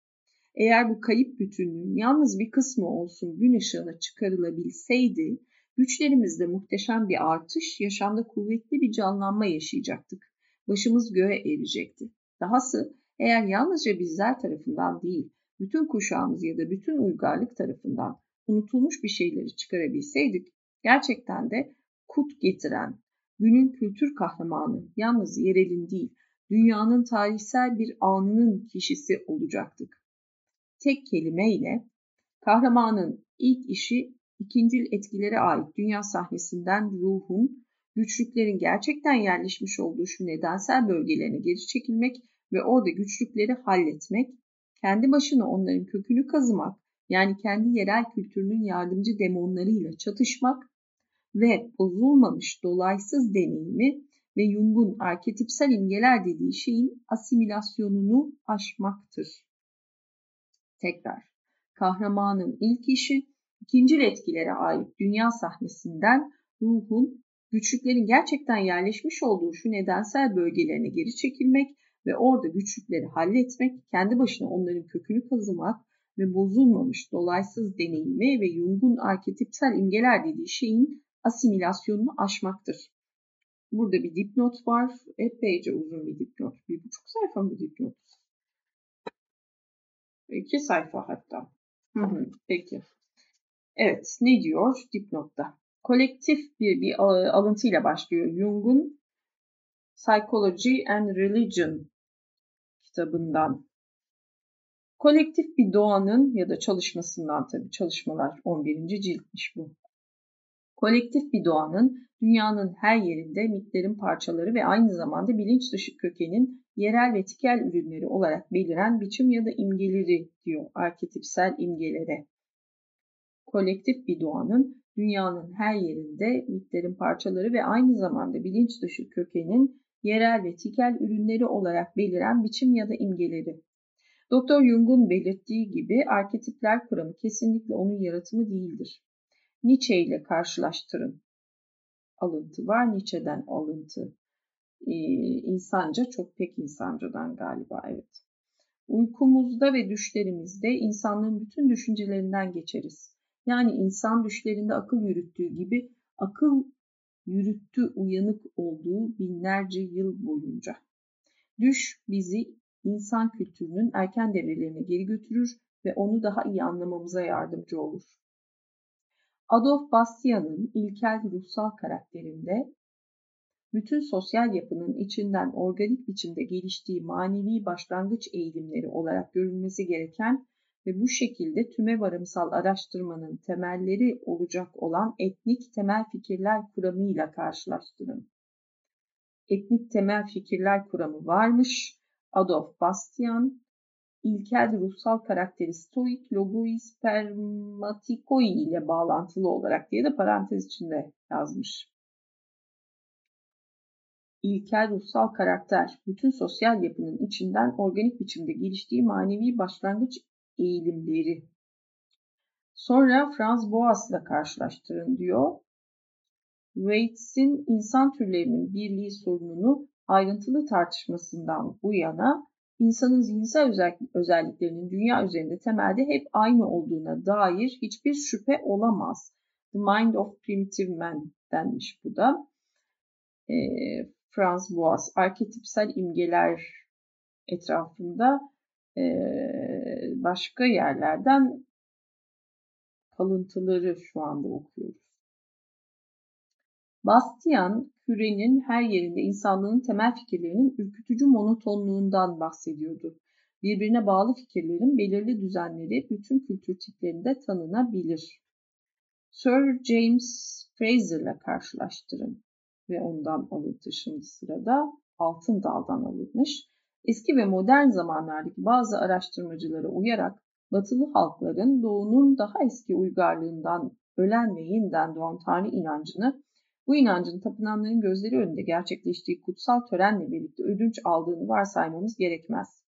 Eğer bu kayıp bütünlüğün yalnız bir kısmı olsun gün ışığına çıkarılabilseydi, güçlerimizde muhteşem bir artış, yaşamda kuvvetli bir canlanma yaşayacaktık. Başımız göğe erecekti. Dahası eğer yalnızca bizler tarafından değil, bütün kuşağımız ya da bütün uygarlık tarafından unutulmuş bir şeyleri çıkarabilseydik, gerçekten de kut getiren, günün kültür kahramanı yalnız yerelin değil, dünyanın tarihsel bir anının kişisi olacaktık. Tek kelimeyle kahramanın ilk işi ikincil etkilere ait dünya sahnesinden ruhun, güçlüklerin gerçekten yerleşmiş olduğu şu nedensel bölgelerine geri çekilmek ve orada güçlükleri halletmek, kendi başına onların kökünü kazımak, yani kendi yerel kültürünün yardımcı demonlarıyla çatışmak ve bozulmamış dolaysız deneyimi ve Jung'un arketipsel imgeler dediği şeyin asimilasyonunu aşmaktır. Tekrar, kahramanın ilk işi, ikincil etkilere ait dünya sahnesinden ruhun, güçlüklerin gerçekten yerleşmiş olduğu şu nedensel bölgelerine geri çekilmek ve orada güçlükleri halletmek, kendi başına onların kökünü kazımak ve bozulmamış dolaysız deneyimi ve Jung'un arketipsel imgeler dediği şeyin asimilasyonunu aşmaktır. Burada bir dipnot var. Epeyce uzun bir dipnot. Bir buçuk sayfa mı dipnot? İki sayfa hatta. Hı hı, peki. Evet, ne diyor dipnotta? Kolektif bir, bir alıntıyla başlıyor. Jung'un Psychology and Religion kitabından. Kolektif bir doğanın ya da çalışmasından tabii çalışmalar 11. ciltmiş bu. Kolektif bir doğanın dünyanın her yerinde mitlerin parçaları ve aynı zamanda bilinç dışı kökenin yerel ve tikel ürünleri olarak beliren biçim ya da imgeleri diyor arketipsel imgelere. Kolektif bir doğanın dünyanın her yerinde mitlerin parçaları ve aynı zamanda bilinç dışı kökenin yerel ve tikel ürünleri olarak beliren biçim ya da imgeleri. Doktor Jung'un belirttiği gibi arketipler kuramı kesinlikle onun yaratımı değildir. Nietzsche ile karşılaştırın. Alıntı var, Nietzsche'den alıntı. Ee, insanca, çok pek insancadan galiba, evet. Uykumuzda ve düşlerimizde insanlığın bütün düşüncelerinden geçeriz. Yani insan düşlerinde akıl yürüttüğü gibi akıl yürüttü uyanık olduğu binlerce yıl boyunca. Düş bizi insan kültürünün erken devrelerine geri götürür ve onu daha iyi anlamamıza yardımcı olur. Adolf Bastian'ın ilkel ruhsal karakterinde bütün sosyal yapının içinden organik biçimde geliştiği manevi başlangıç eğilimleri olarak görülmesi gereken ve bu şekilde tüme varımsal araştırmanın temelleri olacak olan etnik temel fikirler kuramıyla karşılaştırın. Etnik temel fikirler kuramı varmış. Adolf Bastian, ilkel ruhsal karakteri stoik logoi spermatikoi ile bağlantılı olarak diye de parantez içinde yazmış. İlkel ruhsal karakter, bütün sosyal yapının içinden organik biçimde geliştiği manevi başlangıç eğilimleri. Sonra Franz Boas'la karşılaştırın diyor. Waits'in insan türlerinin birliği sorununu ayrıntılı tartışmasından bu yana insanın zihinsel özelliklerinin dünya üzerinde temelde hep aynı olduğuna dair hiçbir şüphe olamaz. The Mind of Primitive Man denmiş bu da. E, Franz Boas, arketipsel imgeler etrafında e, başka yerlerden kalıntıları şu anda okuyoruz. Bastian, kürenin her yerinde insanlığın temel fikirlerinin ürkütücü monotonluğundan bahsediyordu. Birbirine bağlı fikirlerin belirli düzenleri bütün kültür tiplerinde tanınabilir. Sir James Fraser'la karşılaştırın ve ondan alıntı şimdi sırada Altın Dal'dan alınmış. Eski ve modern zamanlardaki bazı araştırmacılara uyarak batılı halkların doğunun daha eski uygarlığından ölen ve yeniden doğan Tanrı inancını bu inancın tapınanların gözleri önünde gerçekleştiği kutsal törenle birlikte ödünç aldığını varsaymamız gerekmez.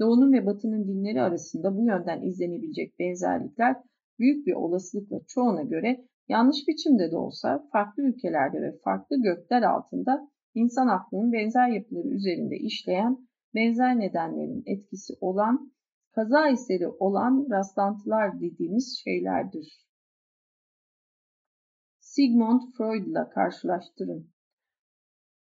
Doğunun ve batının dinleri arasında bu yönden izlenebilecek benzerlikler büyük bir olasılıkla çoğuna göre yanlış biçimde de olsa farklı ülkelerde ve farklı gökler altında insan aklının benzer yapıları üzerinde işleyen benzer nedenlerin etkisi olan kaza eseri olan rastlantılar dediğimiz şeylerdir. Sigmund Freud'la karşılaştırın.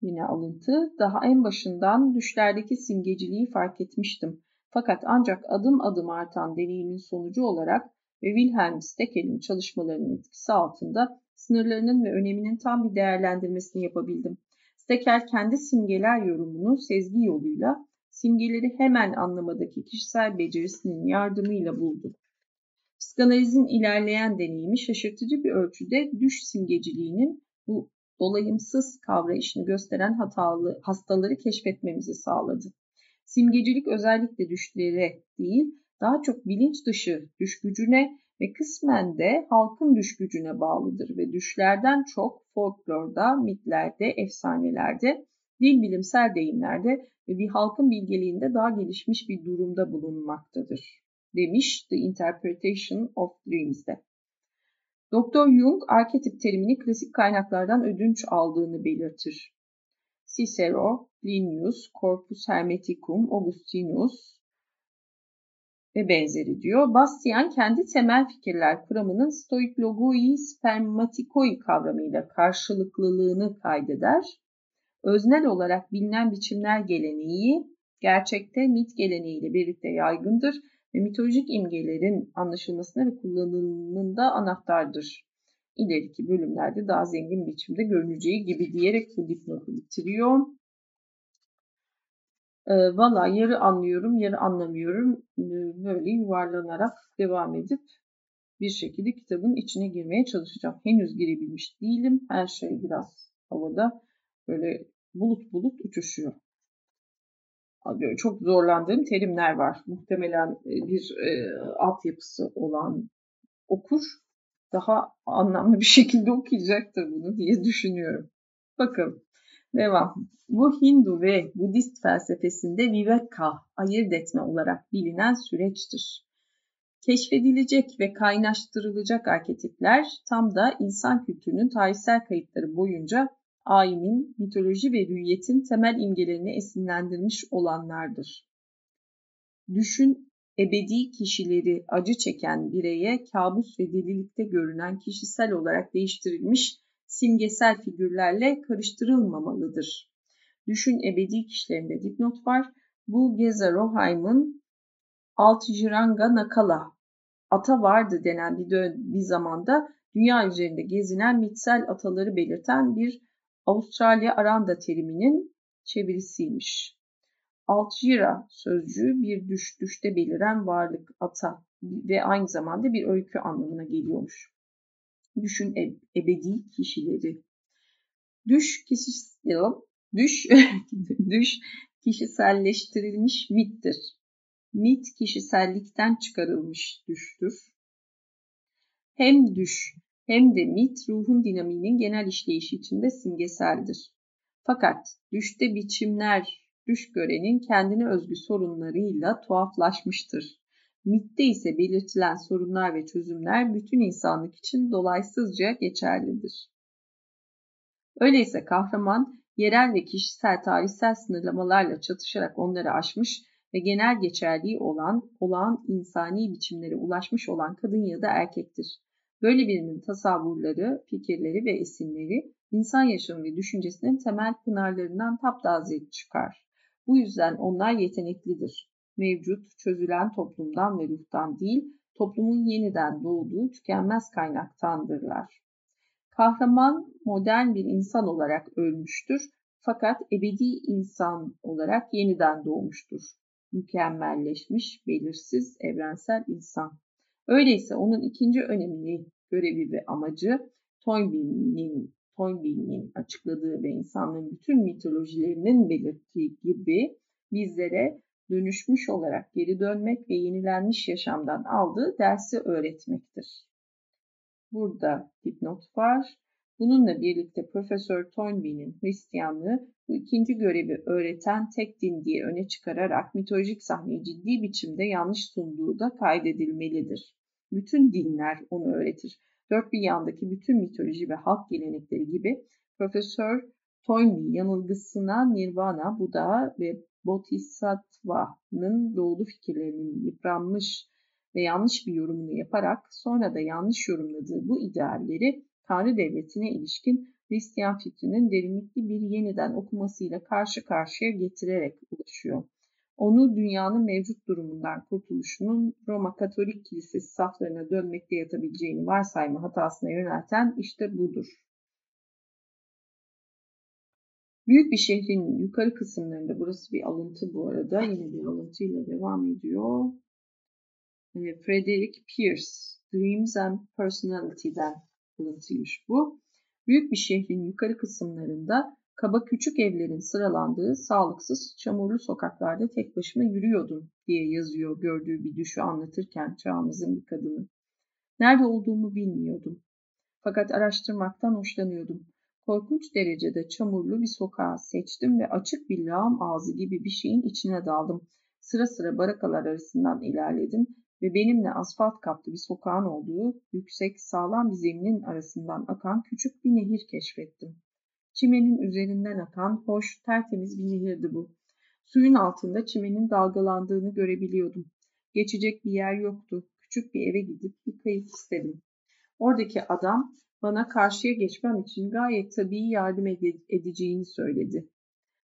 Yine alıntı, daha en başından düşlerdeki simgeciliği fark etmiştim. Fakat ancak adım adım artan deneyimin sonucu olarak ve Wilhelm Steckel'in çalışmalarının etkisi altında sınırlarının ve öneminin tam bir değerlendirmesini yapabildim. Steckel kendi simgeler yorumunu sezgi yoluyla simgeleri hemen anlamadaki kişisel becerisinin yardımıyla buldu. Psikanalizin ilerleyen deneyimi şaşırtıcı bir ölçüde düş simgeciliğinin bu dolayımsız kavrayışını gösteren hatalı hastaları keşfetmemizi sağladı. Simgecilik özellikle düşlere değil, daha çok bilinç dışı düş gücüne ve kısmen de halkın düş gücüne bağlıdır ve düşlerden çok folklorda, mitlerde, efsanelerde, dil bilimsel deyimlerde ve bir halkın bilgeliğinde daha gelişmiş bir durumda bulunmaktadır demiş The Interpretation of Dreams'de. Dr. Jung arketip terimini klasik kaynaklardan ödünç aldığını belirtir. Cicero, Plinius, Corpus Hermeticum, Augustinus ve benzeri diyor. Bastian kendi temel fikirler kuramının stoik logoi spermatikoi kavramıyla karşılıklılığını kaydeder. Öznel olarak bilinen biçimler geleneği gerçekte mit geleneğiyle birlikte yaygındır ve mitolojik imgelerin anlaşılmasına ve kullanımında anahtardır. İleriki bölümlerde daha zengin biçimde görüneceği gibi diyerek bu dipnotu bitiriyor. E, Valla yarı anlıyorum, yarı anlamıyorum. E, böyle yuvarlanarak devam edip bir şekilde kitabın içine girmeye çalışacağım. Henüz girebilmiş değilim. Her şey biraz havada böyle bulut bulut uçuşuyor çok zorlandığım terimler var. Muhtemelen e, bir e, altyapısı olan okur daha anlamlı bir [LAUGHS] şekilde okuyacaktır bunu diye düşünüyorum. Bakalım. Devam. Bu Hindu ve Budist felsefesinde viveka, ayırt etme olarak bilinen süreçtir. Keşfedilecek ve kaynaştırılacak arketipler tam da insan kültürünün tarihsel kayıtları boyunca ayinin, mitoloji ve hüviyetin temel imgelerini esinlendirmiş olanlardır. Düşün, ebedi kişileri acı çeken bireye kabus ve delilikte görünen kişisel olarak değiştirilmiş simgesel figürlerle karıştırılmamalıdır. Düşün ebedi kişilerinde dipnot var. Bu Geza Roheim'ın Altjiranga Nakala ata vardı denen bir, bir zamanda dünya üzerinde gezinen mitsel ataları belirten bir Avustralya Aranda teriminin çevirisiymiş. Altjira sözcüğü bir düş, düşte beliren varlık, ata ve aynı zamanda bir öykü anlamına geliyormuş. Düşün eb ebedi kişileri. Düş kişisel, düş, [LAUGHS] düş kişiselleştirilmiş mittir. Mit kişisellikten çıkarılmış düştür. Hem düş hem de mit ruhun dinamiğinin genel işleyişi içinde simgeseldir. Fakat düşte biçimler düş görenin kendine özgü sorunlarıyla tuhaflaşmıştır Mitte ise belirtilen sorunlar ve çözümler bütün insanlık için dolaysızca geçerlidir. Öyleyse kahraman yerel ve kişisel tarihsel sınırlamalarla çatışarak onları aşmış ve genel geçerliği olan, olağan insani biçimlere ulaşmış olan kadın ya da erkektir. Böyle birinin tasavvurları, fikirleri ve esinleri insan yaşamı ve düşüncesinin temel pınarlarından taptaze çıkar. Bu yüzden onlar yeteneklidir. Mevcut, çözülen toplumdan ve ruhtan değil, toplumun yeniden doğduğu tükenmez kaynaktandırlar. Kahraman modern bir insan olarak ölmüştür fakat ebedi insan olarak yeniden doğmuştur. Mükemmelleşmiş, belirsiz, evrensel insan. Öyleyse onun ikinci önemli görevi ve amacı Toynbee'nin Toynbee'nin açıkladığı ve insanlığın bütün mitolojilerinin belirttiği gibi bizlere dönüşmüş olarak geri dönmek ve yenilenmiş yaşamdan aldığı dersi öğretmektir. Burada dipnot var. Bununla birlikte Profesör Toynbee'nin Hristiyanlığı bu ikinci görevi öğreten tek din diye öne çıkararak mitolojik sahneyi ciddi biçimde yanlış sunduğu da kaydedilmelidir. Bütün dinler onu öğretir. Dört bir yandaki bütün mitoloji ve halk gelenekleri gibi Profesör Toynbee yanılgısına Nirvana, Buda ve Bodhisattva'nın doğulu fikirlerinin yıpranmış ve yanlış bir yorumunu yaparak sonra da yanlış yorumladığı bu idealleri Tanrı devletine ilişkin Hristiyan fikrinin derinlikli bir yeniden okumasıyla karşı karşıya getirerek ulaşıyor. Onu dünyanın mevcut durumundan kurtuluşunun Roma Katolik Kilisesi saflarına dönmekte yatabileceğini varsayma hatasına yönelten işte budur. Büyük bir şehrin yukarı kısımlarında, burası bir alıntı bu arada, yine bir alıntıyla devam ediyor. Ee, Frederick Pierce, Dreams and Personality'den alıntıymış bu. Büyük bir şehrin yukarı kısımlarında kaba küçük evlerin sıralandığı sağlıksız, çamurlu sokaklarda tek başıma yürüyordum diye yazıyor gördüğü bir düşü anlatırken çağımızın bir kadını. Nerede olduğumu bilmiyordum. Fakat araştırmaktan hoşlanıyordum. Korkunç derecede çamurlu bir sokağı seçtim ve açık bir lağım ağzı gibi bir şeyin içine daldım. Sıra sıra barakalar arasından ilerledim ve benimle asfalt kaplı bir sokağın olduğu yüksek, sağlam bir zeminin arasından akan küçük bir nehir keşfettim. Çimenin üzerinden akan hoş, tertemiz bir nehirdi bu. Suyun altında çimenin dalgalandığını görebiliyordum. Geçecek bir yer yoktu. Küçük bir eve gidip bir kayık istedim. Oradaki adam bana karşıya geçmem için gayet tabii yardım edeceğini söyledi.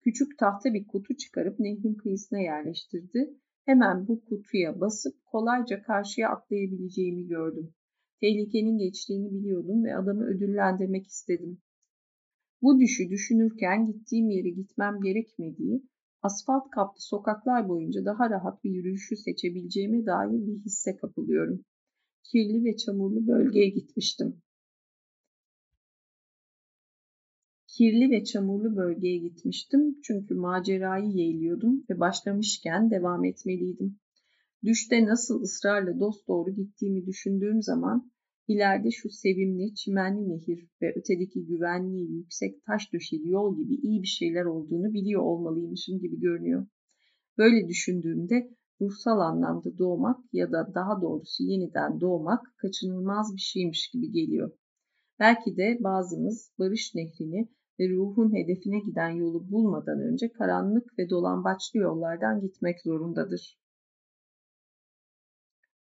Küçük tahta bir kutu çıkarıp nehrin kıyısına yerleştirdi. Hemen bu kutuya basıp kolayca karşıya atlayabileceğimi gördüm. Tehlikenin geçtiğini biliyordum ve adamı ödüllendirmek istedim. Bu düşü düşünürken gittiğim yere gitmem gerekmediği, asfalt kaplı sokaklar boyunca daha rahat bir yürüyüşü seçebileceğime dair bir hisse kapılıyorum. Kirli ve çamurlu bölgeye gitmiştim. Kirli ve çamurlu bölgeye gitmiştim çünkü macerayı yeğliyordum ve başlamışken devam etmeliydim. Düşte nasıl ısrarla dost doğru gittiğimi düşündüğüm zaman ileride şu sevimli çimenli nehir ve ötedeki güvenli yüksek taş döşeli yol gibi iyi bir şeyler olduğunu biliyor olmalıymışım gibi görünüyor. Böyle düşündüğümde ruhsal anlamda doğmak ya da daha doğrusu yeniden doğmak kaçınılmaz bir şeymiş gibi geliyor. Belki de bazımız barış nehrini ve ruhun hedefine giden yolu bulmadan önce karanlık ve dolambaçlı yollardan gitmek zorundadır.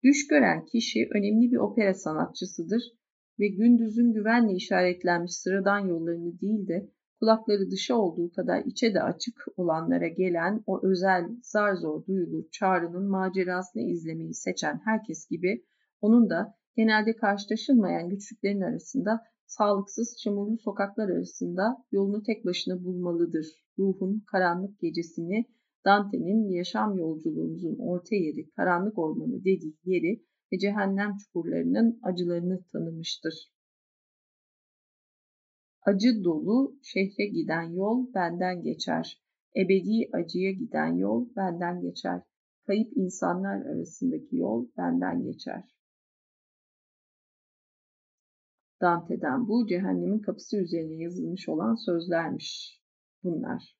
Düş gören kişi önemli bir opera sanatçısıdır ve gündüzün güvenle işaretlenmiş sıradan yollarını değil de kulakları dışa olduğu kadar içe de açık olanlara gelen o özel zar zor duyulur çağrının macerasını izlemeyi seçen herkes gibi onun da genelde karşılaşılmayan güçlüklerin arasında sağlıksız çamurlu sokaklar arasında yolunu tek başına bulmalıdır. Ruhun karanlık gecesini Dante'nin yaşam yolculuğumuzun orta yeri, karanlık ormanı dediği yeri ve cehennem çukurlarının acılarını tanımıştır. Acı dolu şehre giden yol benden geçer. Ebedi acıya giden yol benden geçer. Kayıp insanlar arasındaki yol benden geçer. Dante'den bu cehennemin kapısı üzerine yazılmış olan sözlermiş bunlar.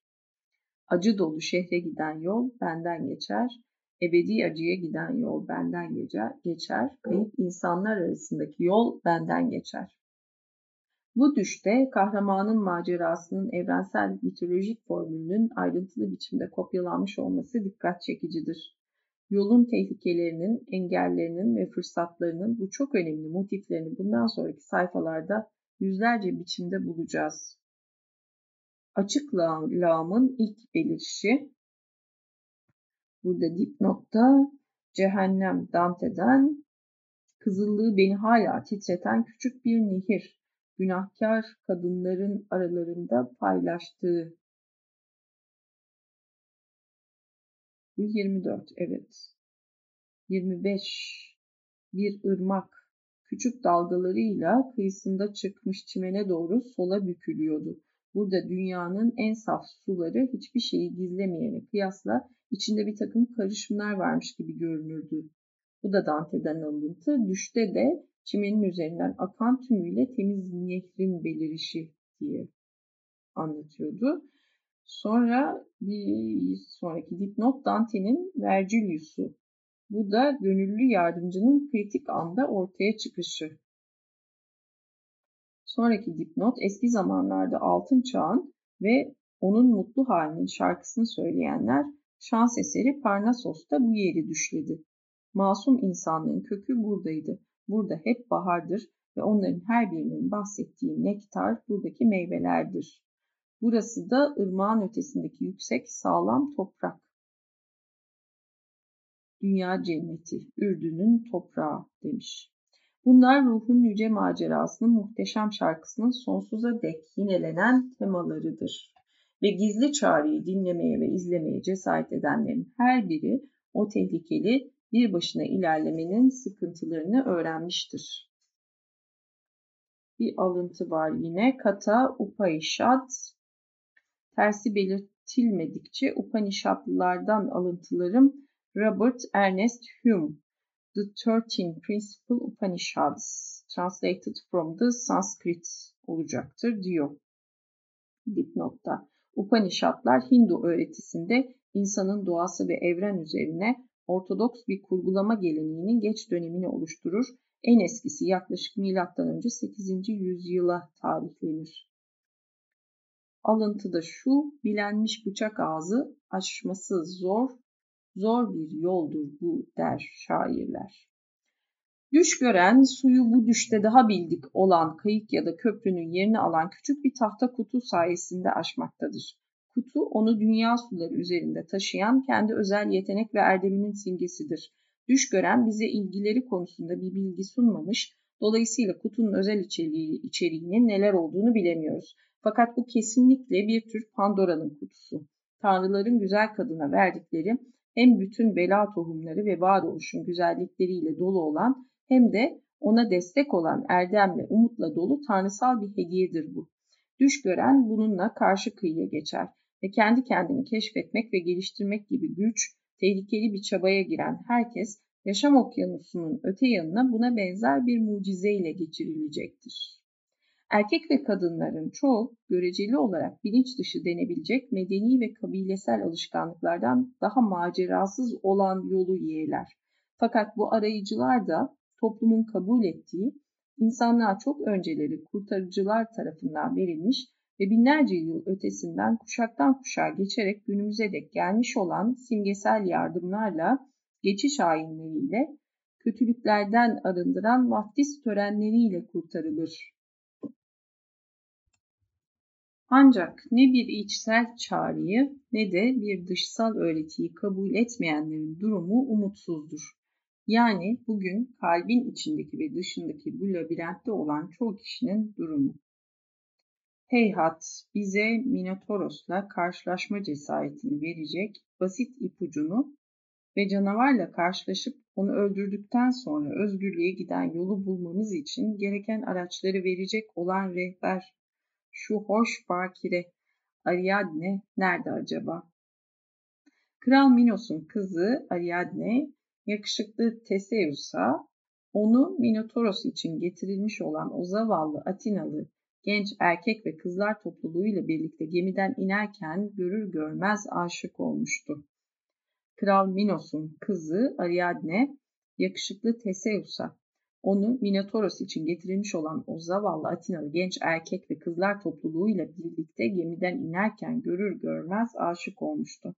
Acı dolu şehre giden yol benden geçer. Ebedi acıya giden yol benden geçer, geçer. Kayıp insanlar arasındaki yol benden geçer. Bu düşte kahramanın macerasının evrensel mitolojik formülünün ayrıntılı biçimde kopyalanmış olması dikkat çekicidir. Yolun tehlikelerinin, engellerinin ve fırsatlarının bu çok önemli motiflerini bundan sonraki sayfalarda yüzlerce biçimde bulacağız. Açık lağımın ilk belirişi, burada dipnotta cehennem Dante'den, kızıllığı beni hala titreten küçük bir nehir, günahkar kadınların aralarında paylaştığı. Bu 24, evet. 25, bir ırmak, küçük dalgalarıyla kıyısında çıkmış çimene doğru sola bükülüyordu. Burada dünyanın en saf suları hiçbir şeyi gizlemeyene kıyasla içinde bir takım karışımlar varmış gibi görünürdü. Bu da Dante'den alıntı. Düşte de çimenin üzerinden akan tümüyle temiz nehrin belirişi diye anlatıyordu. Sonra bir sonraki dipnot Dante'nin Vergilius'u. Bu da gönüllü yardımcının kritik anda ortaya çıkışı. Sonraki dipnot eski zamanlarda altın çağın ve onun mutlu halinin şarkısını söyleyenler şans eseri Parnasos'ta bu yeri düşledi. Masum insanlığın kökü buradaydı. Burada hep bahardır ve onların her birinin bahsettiği nektar buradaki meyvelerdir. Burası da ırmağın ötesindeki yüksek sağlam toprak. Dünya cenneti, Ürdün'ün toprağı demiş. Bunlar ruhun yüce macerasının muhteşem şarkısının sonsuza dek yinelenen temalarıdır. Ve gizli çağrıyı dinlemeye ve izlemeye cesaret edenlerin her biri o tehlikeli bir başına ilerlemenin sıkıntılarını öğrenmiştir. Bir alıntı var yine. Kata Upanishad tersi belirtilmedikçe Upanishadlılardan alıntılarım Robert Ernest Hume The Thirteen Principal Upanishads Translated from the Sanskrit olacaktır diyor dipnotta. Upanishadlar Hindu öğretisinde insanın doğası ve evren üzerine Ortodoks bir kurgulama geleneğinin geç dönemini oluşturur. En eskisi yaklaşık M.Ö. 8. yüzyıla tarihlenir. Alıntı da şu, bilenmiş bıçak ağzı aşması zor, zor bir yoldur bu der şairler. Düş gören suyu bu düşte daha bildik olan kayık ya da köprünün yerini alan küçük bir tahta kutu sayesinde aşmaktadır. Kutu onu dünya suları üzerinde taşıyan kendi özel yetenek ve erdeminin simgesidir. Düş gören bize ilgileri konusunda bir bilgi sunmamış, dolayısıyla kutunun özel içeriği, içeriğinin neler olduğunu bilemiyoruz. Fakat bu kesinlikle bir tür Pandora'nın kutusu. Tanrıların güzel kadına verdikleri hem bütün bela tohumları ve varoluşun güzellikleriyle dolu olan hem de ona destek olan erdemle, umutla dolu tanrısal bir hediyedir bu. Düş gören bununla karşı kıyıya geçer ve kendi kendini keşfetmek ve geliştirmek gibi güç, tehlikeli bir çabaya giren herkes yaşam okyanusunun öte yanına buna benzer bir mucizeyle geçirilecektir. Erkek ve kadınların çoğu göreceli olarak bilinç dışı denebilecek medeni ve kabilesel alışkanlıklardan daha macerasız olan yolu yeğler. Fakat bu arayıcılar da toplumun kabul ettiği, insanlığa çok önceleri kurtarıcılar tarafından verilmiş ve binlerce yıl ötesinden kuşaktan kuşağa geçerek günümüze dek gelmiş olan simgesel yardımlarla, geçiş ayinleriyle, kötülüklerden arındıran vaftiz törenleriyle kurtarılır. Ancak ne bir içsel çağrıyı ne de bir dışsal öğretiyi kabul etmeyenlerin durumu umutsuzdur. Yani bugün kalbin içindeki ve dışındaki bu labirentte olan çoğu kişinin durumu. Heyhat bize Minotoros'la karşılaşma cesaretini verecek basit ipucunu ve canavarla karşılaşıp onu öldürdükten sonra özgürlüğe giden yolu bulmamız için gereken araçları verecek olan rehber, şu hoş bakire Ariadne nerede acaba? Kral Minos'un kızı Ariadne, yakışıklı Teseus'a onu Minotoros için getirilmiş olan o zavallı Atinalı genç erkek ve kızlar topluluğuyla birlikte gemiden inerken görür görmez aşık olmuştu. Kral Minos'un kızı Ariadne yakışıklı Teseus'a onu Minotauros için getirilmiş olan o zavallı Atinalı genç erkek ve kızlar topluluğuyla birlikte gemiden inerken görür görmez aşık olmuştu.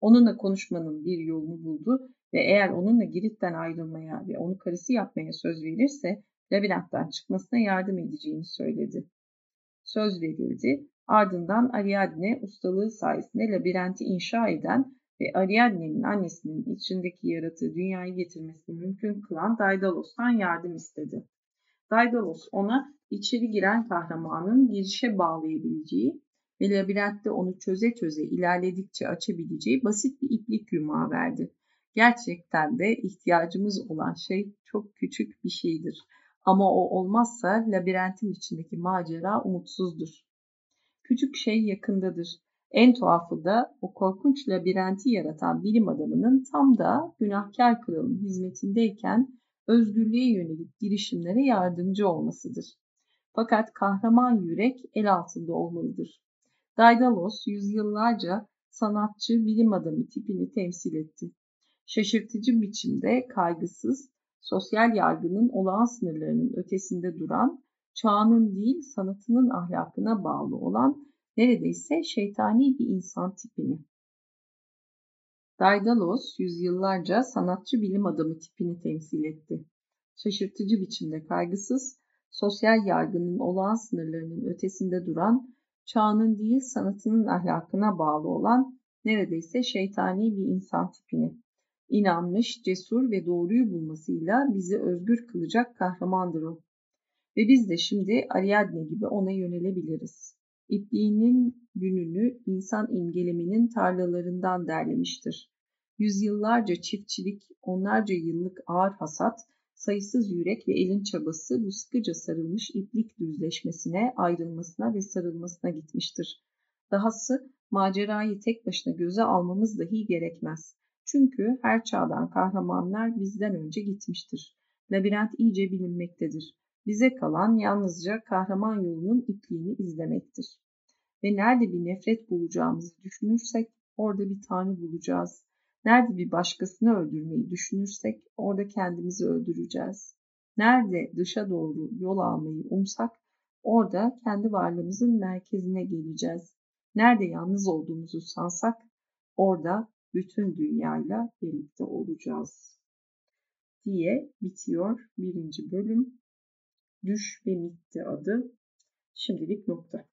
Onunla konuşmanın bir yolunu buldu ve eğer onunla Girit'ten ayrılmaya ve onu karısı yapmaya söz verirse labirentten çıkmasına yardım edeceğini söyledi. Söz verildi. Ardından Ariadne ustalığı sayesinde labirenti inşa eden ve Ariadne'nin annesinin içindeki yaratığı dünyaya getirmesini mümkün kılan Daidalos'tan yardım istedi. Daidalos ona içeri giren kahramanın girişe bağlayabileceği ve labirentte onu çöze çöze ilerledikçe açabileceği basit bir iplik yumağı verdi. Gerçekten de ihtiyacımız olan şey çok küçük bir şeydir. Ama o olmazsa labirentin içindeki macera umutsuzdur. Küçük şey yakındadır. En tuhafı da o korkunç labirenti yaratan bilim adamının tam da günahkar kralın hizmetindeyken özgürlüğe yönelik girişimlere yardımcı olmasıdır. Fakat kahraman yürek el altında olmalıdır. Daidalos yüzyıllarca sanatçı, bilim adamı tipini temsil etti. Şaşırtıcı biçimde kaygısız, sosyal yargının olağan sınırlarının ötesinde duran, çağının değil sanatının ahlakına bağlı olan neredeyse şeytani bir insan tipini. Daidalos yüzyıllarca sanatçı bilim adamı tipini temsil etti. Şaşırtıcı biçimde kaygısız, sosyal yargının olağan sınırlarının ötesinde duran, çağının değil sanatının ahlakına bağlı olan neredeyse şeytani bir insan tipini. İnanmış, cesur ve doğruyu bulmasıyla bizi özgür kılacak kahramandır o. Ve biz de şimdi Ariadne gibi ona yönelebiliriz. İpliğinin gününü insan imgeleminin tarlalarından derlemiştir. Yüzyıllarca çiftçilik, onlarca yıllık ağır hasat, sayısız yürek ve elin çabası bu sıkıca sarılmış iplik düzleşmesine, ayrılmasına ve sarılmasına gitmiştir. Dahası macerayı tek başına göze almamız dahi gerekmez. Çünkü her çağdan kahramanlar bizden önce gitmiştir. Labirent iyice bilinmektedir. Bize kalan yalnızca kahraman yolunun ipliğini izlemektir. Ve nerede bir nefret bulacağımızı düşünürsek orada bir tanrı bulacağız. Nerede bir başkasını öldürmeyi düşünürsek orada kendimizi öldüreceğiz. Nerede dışa doğru yol almayı umsak orada kendi varlığımızın merkezine geleceğiz. Nerede yalnız olduğumuzu sansak orada bütün dünyayla birlikte olacağız diye bitiyor birinci bölüm. Düş ve Mitti adı. Şimdilik nokta.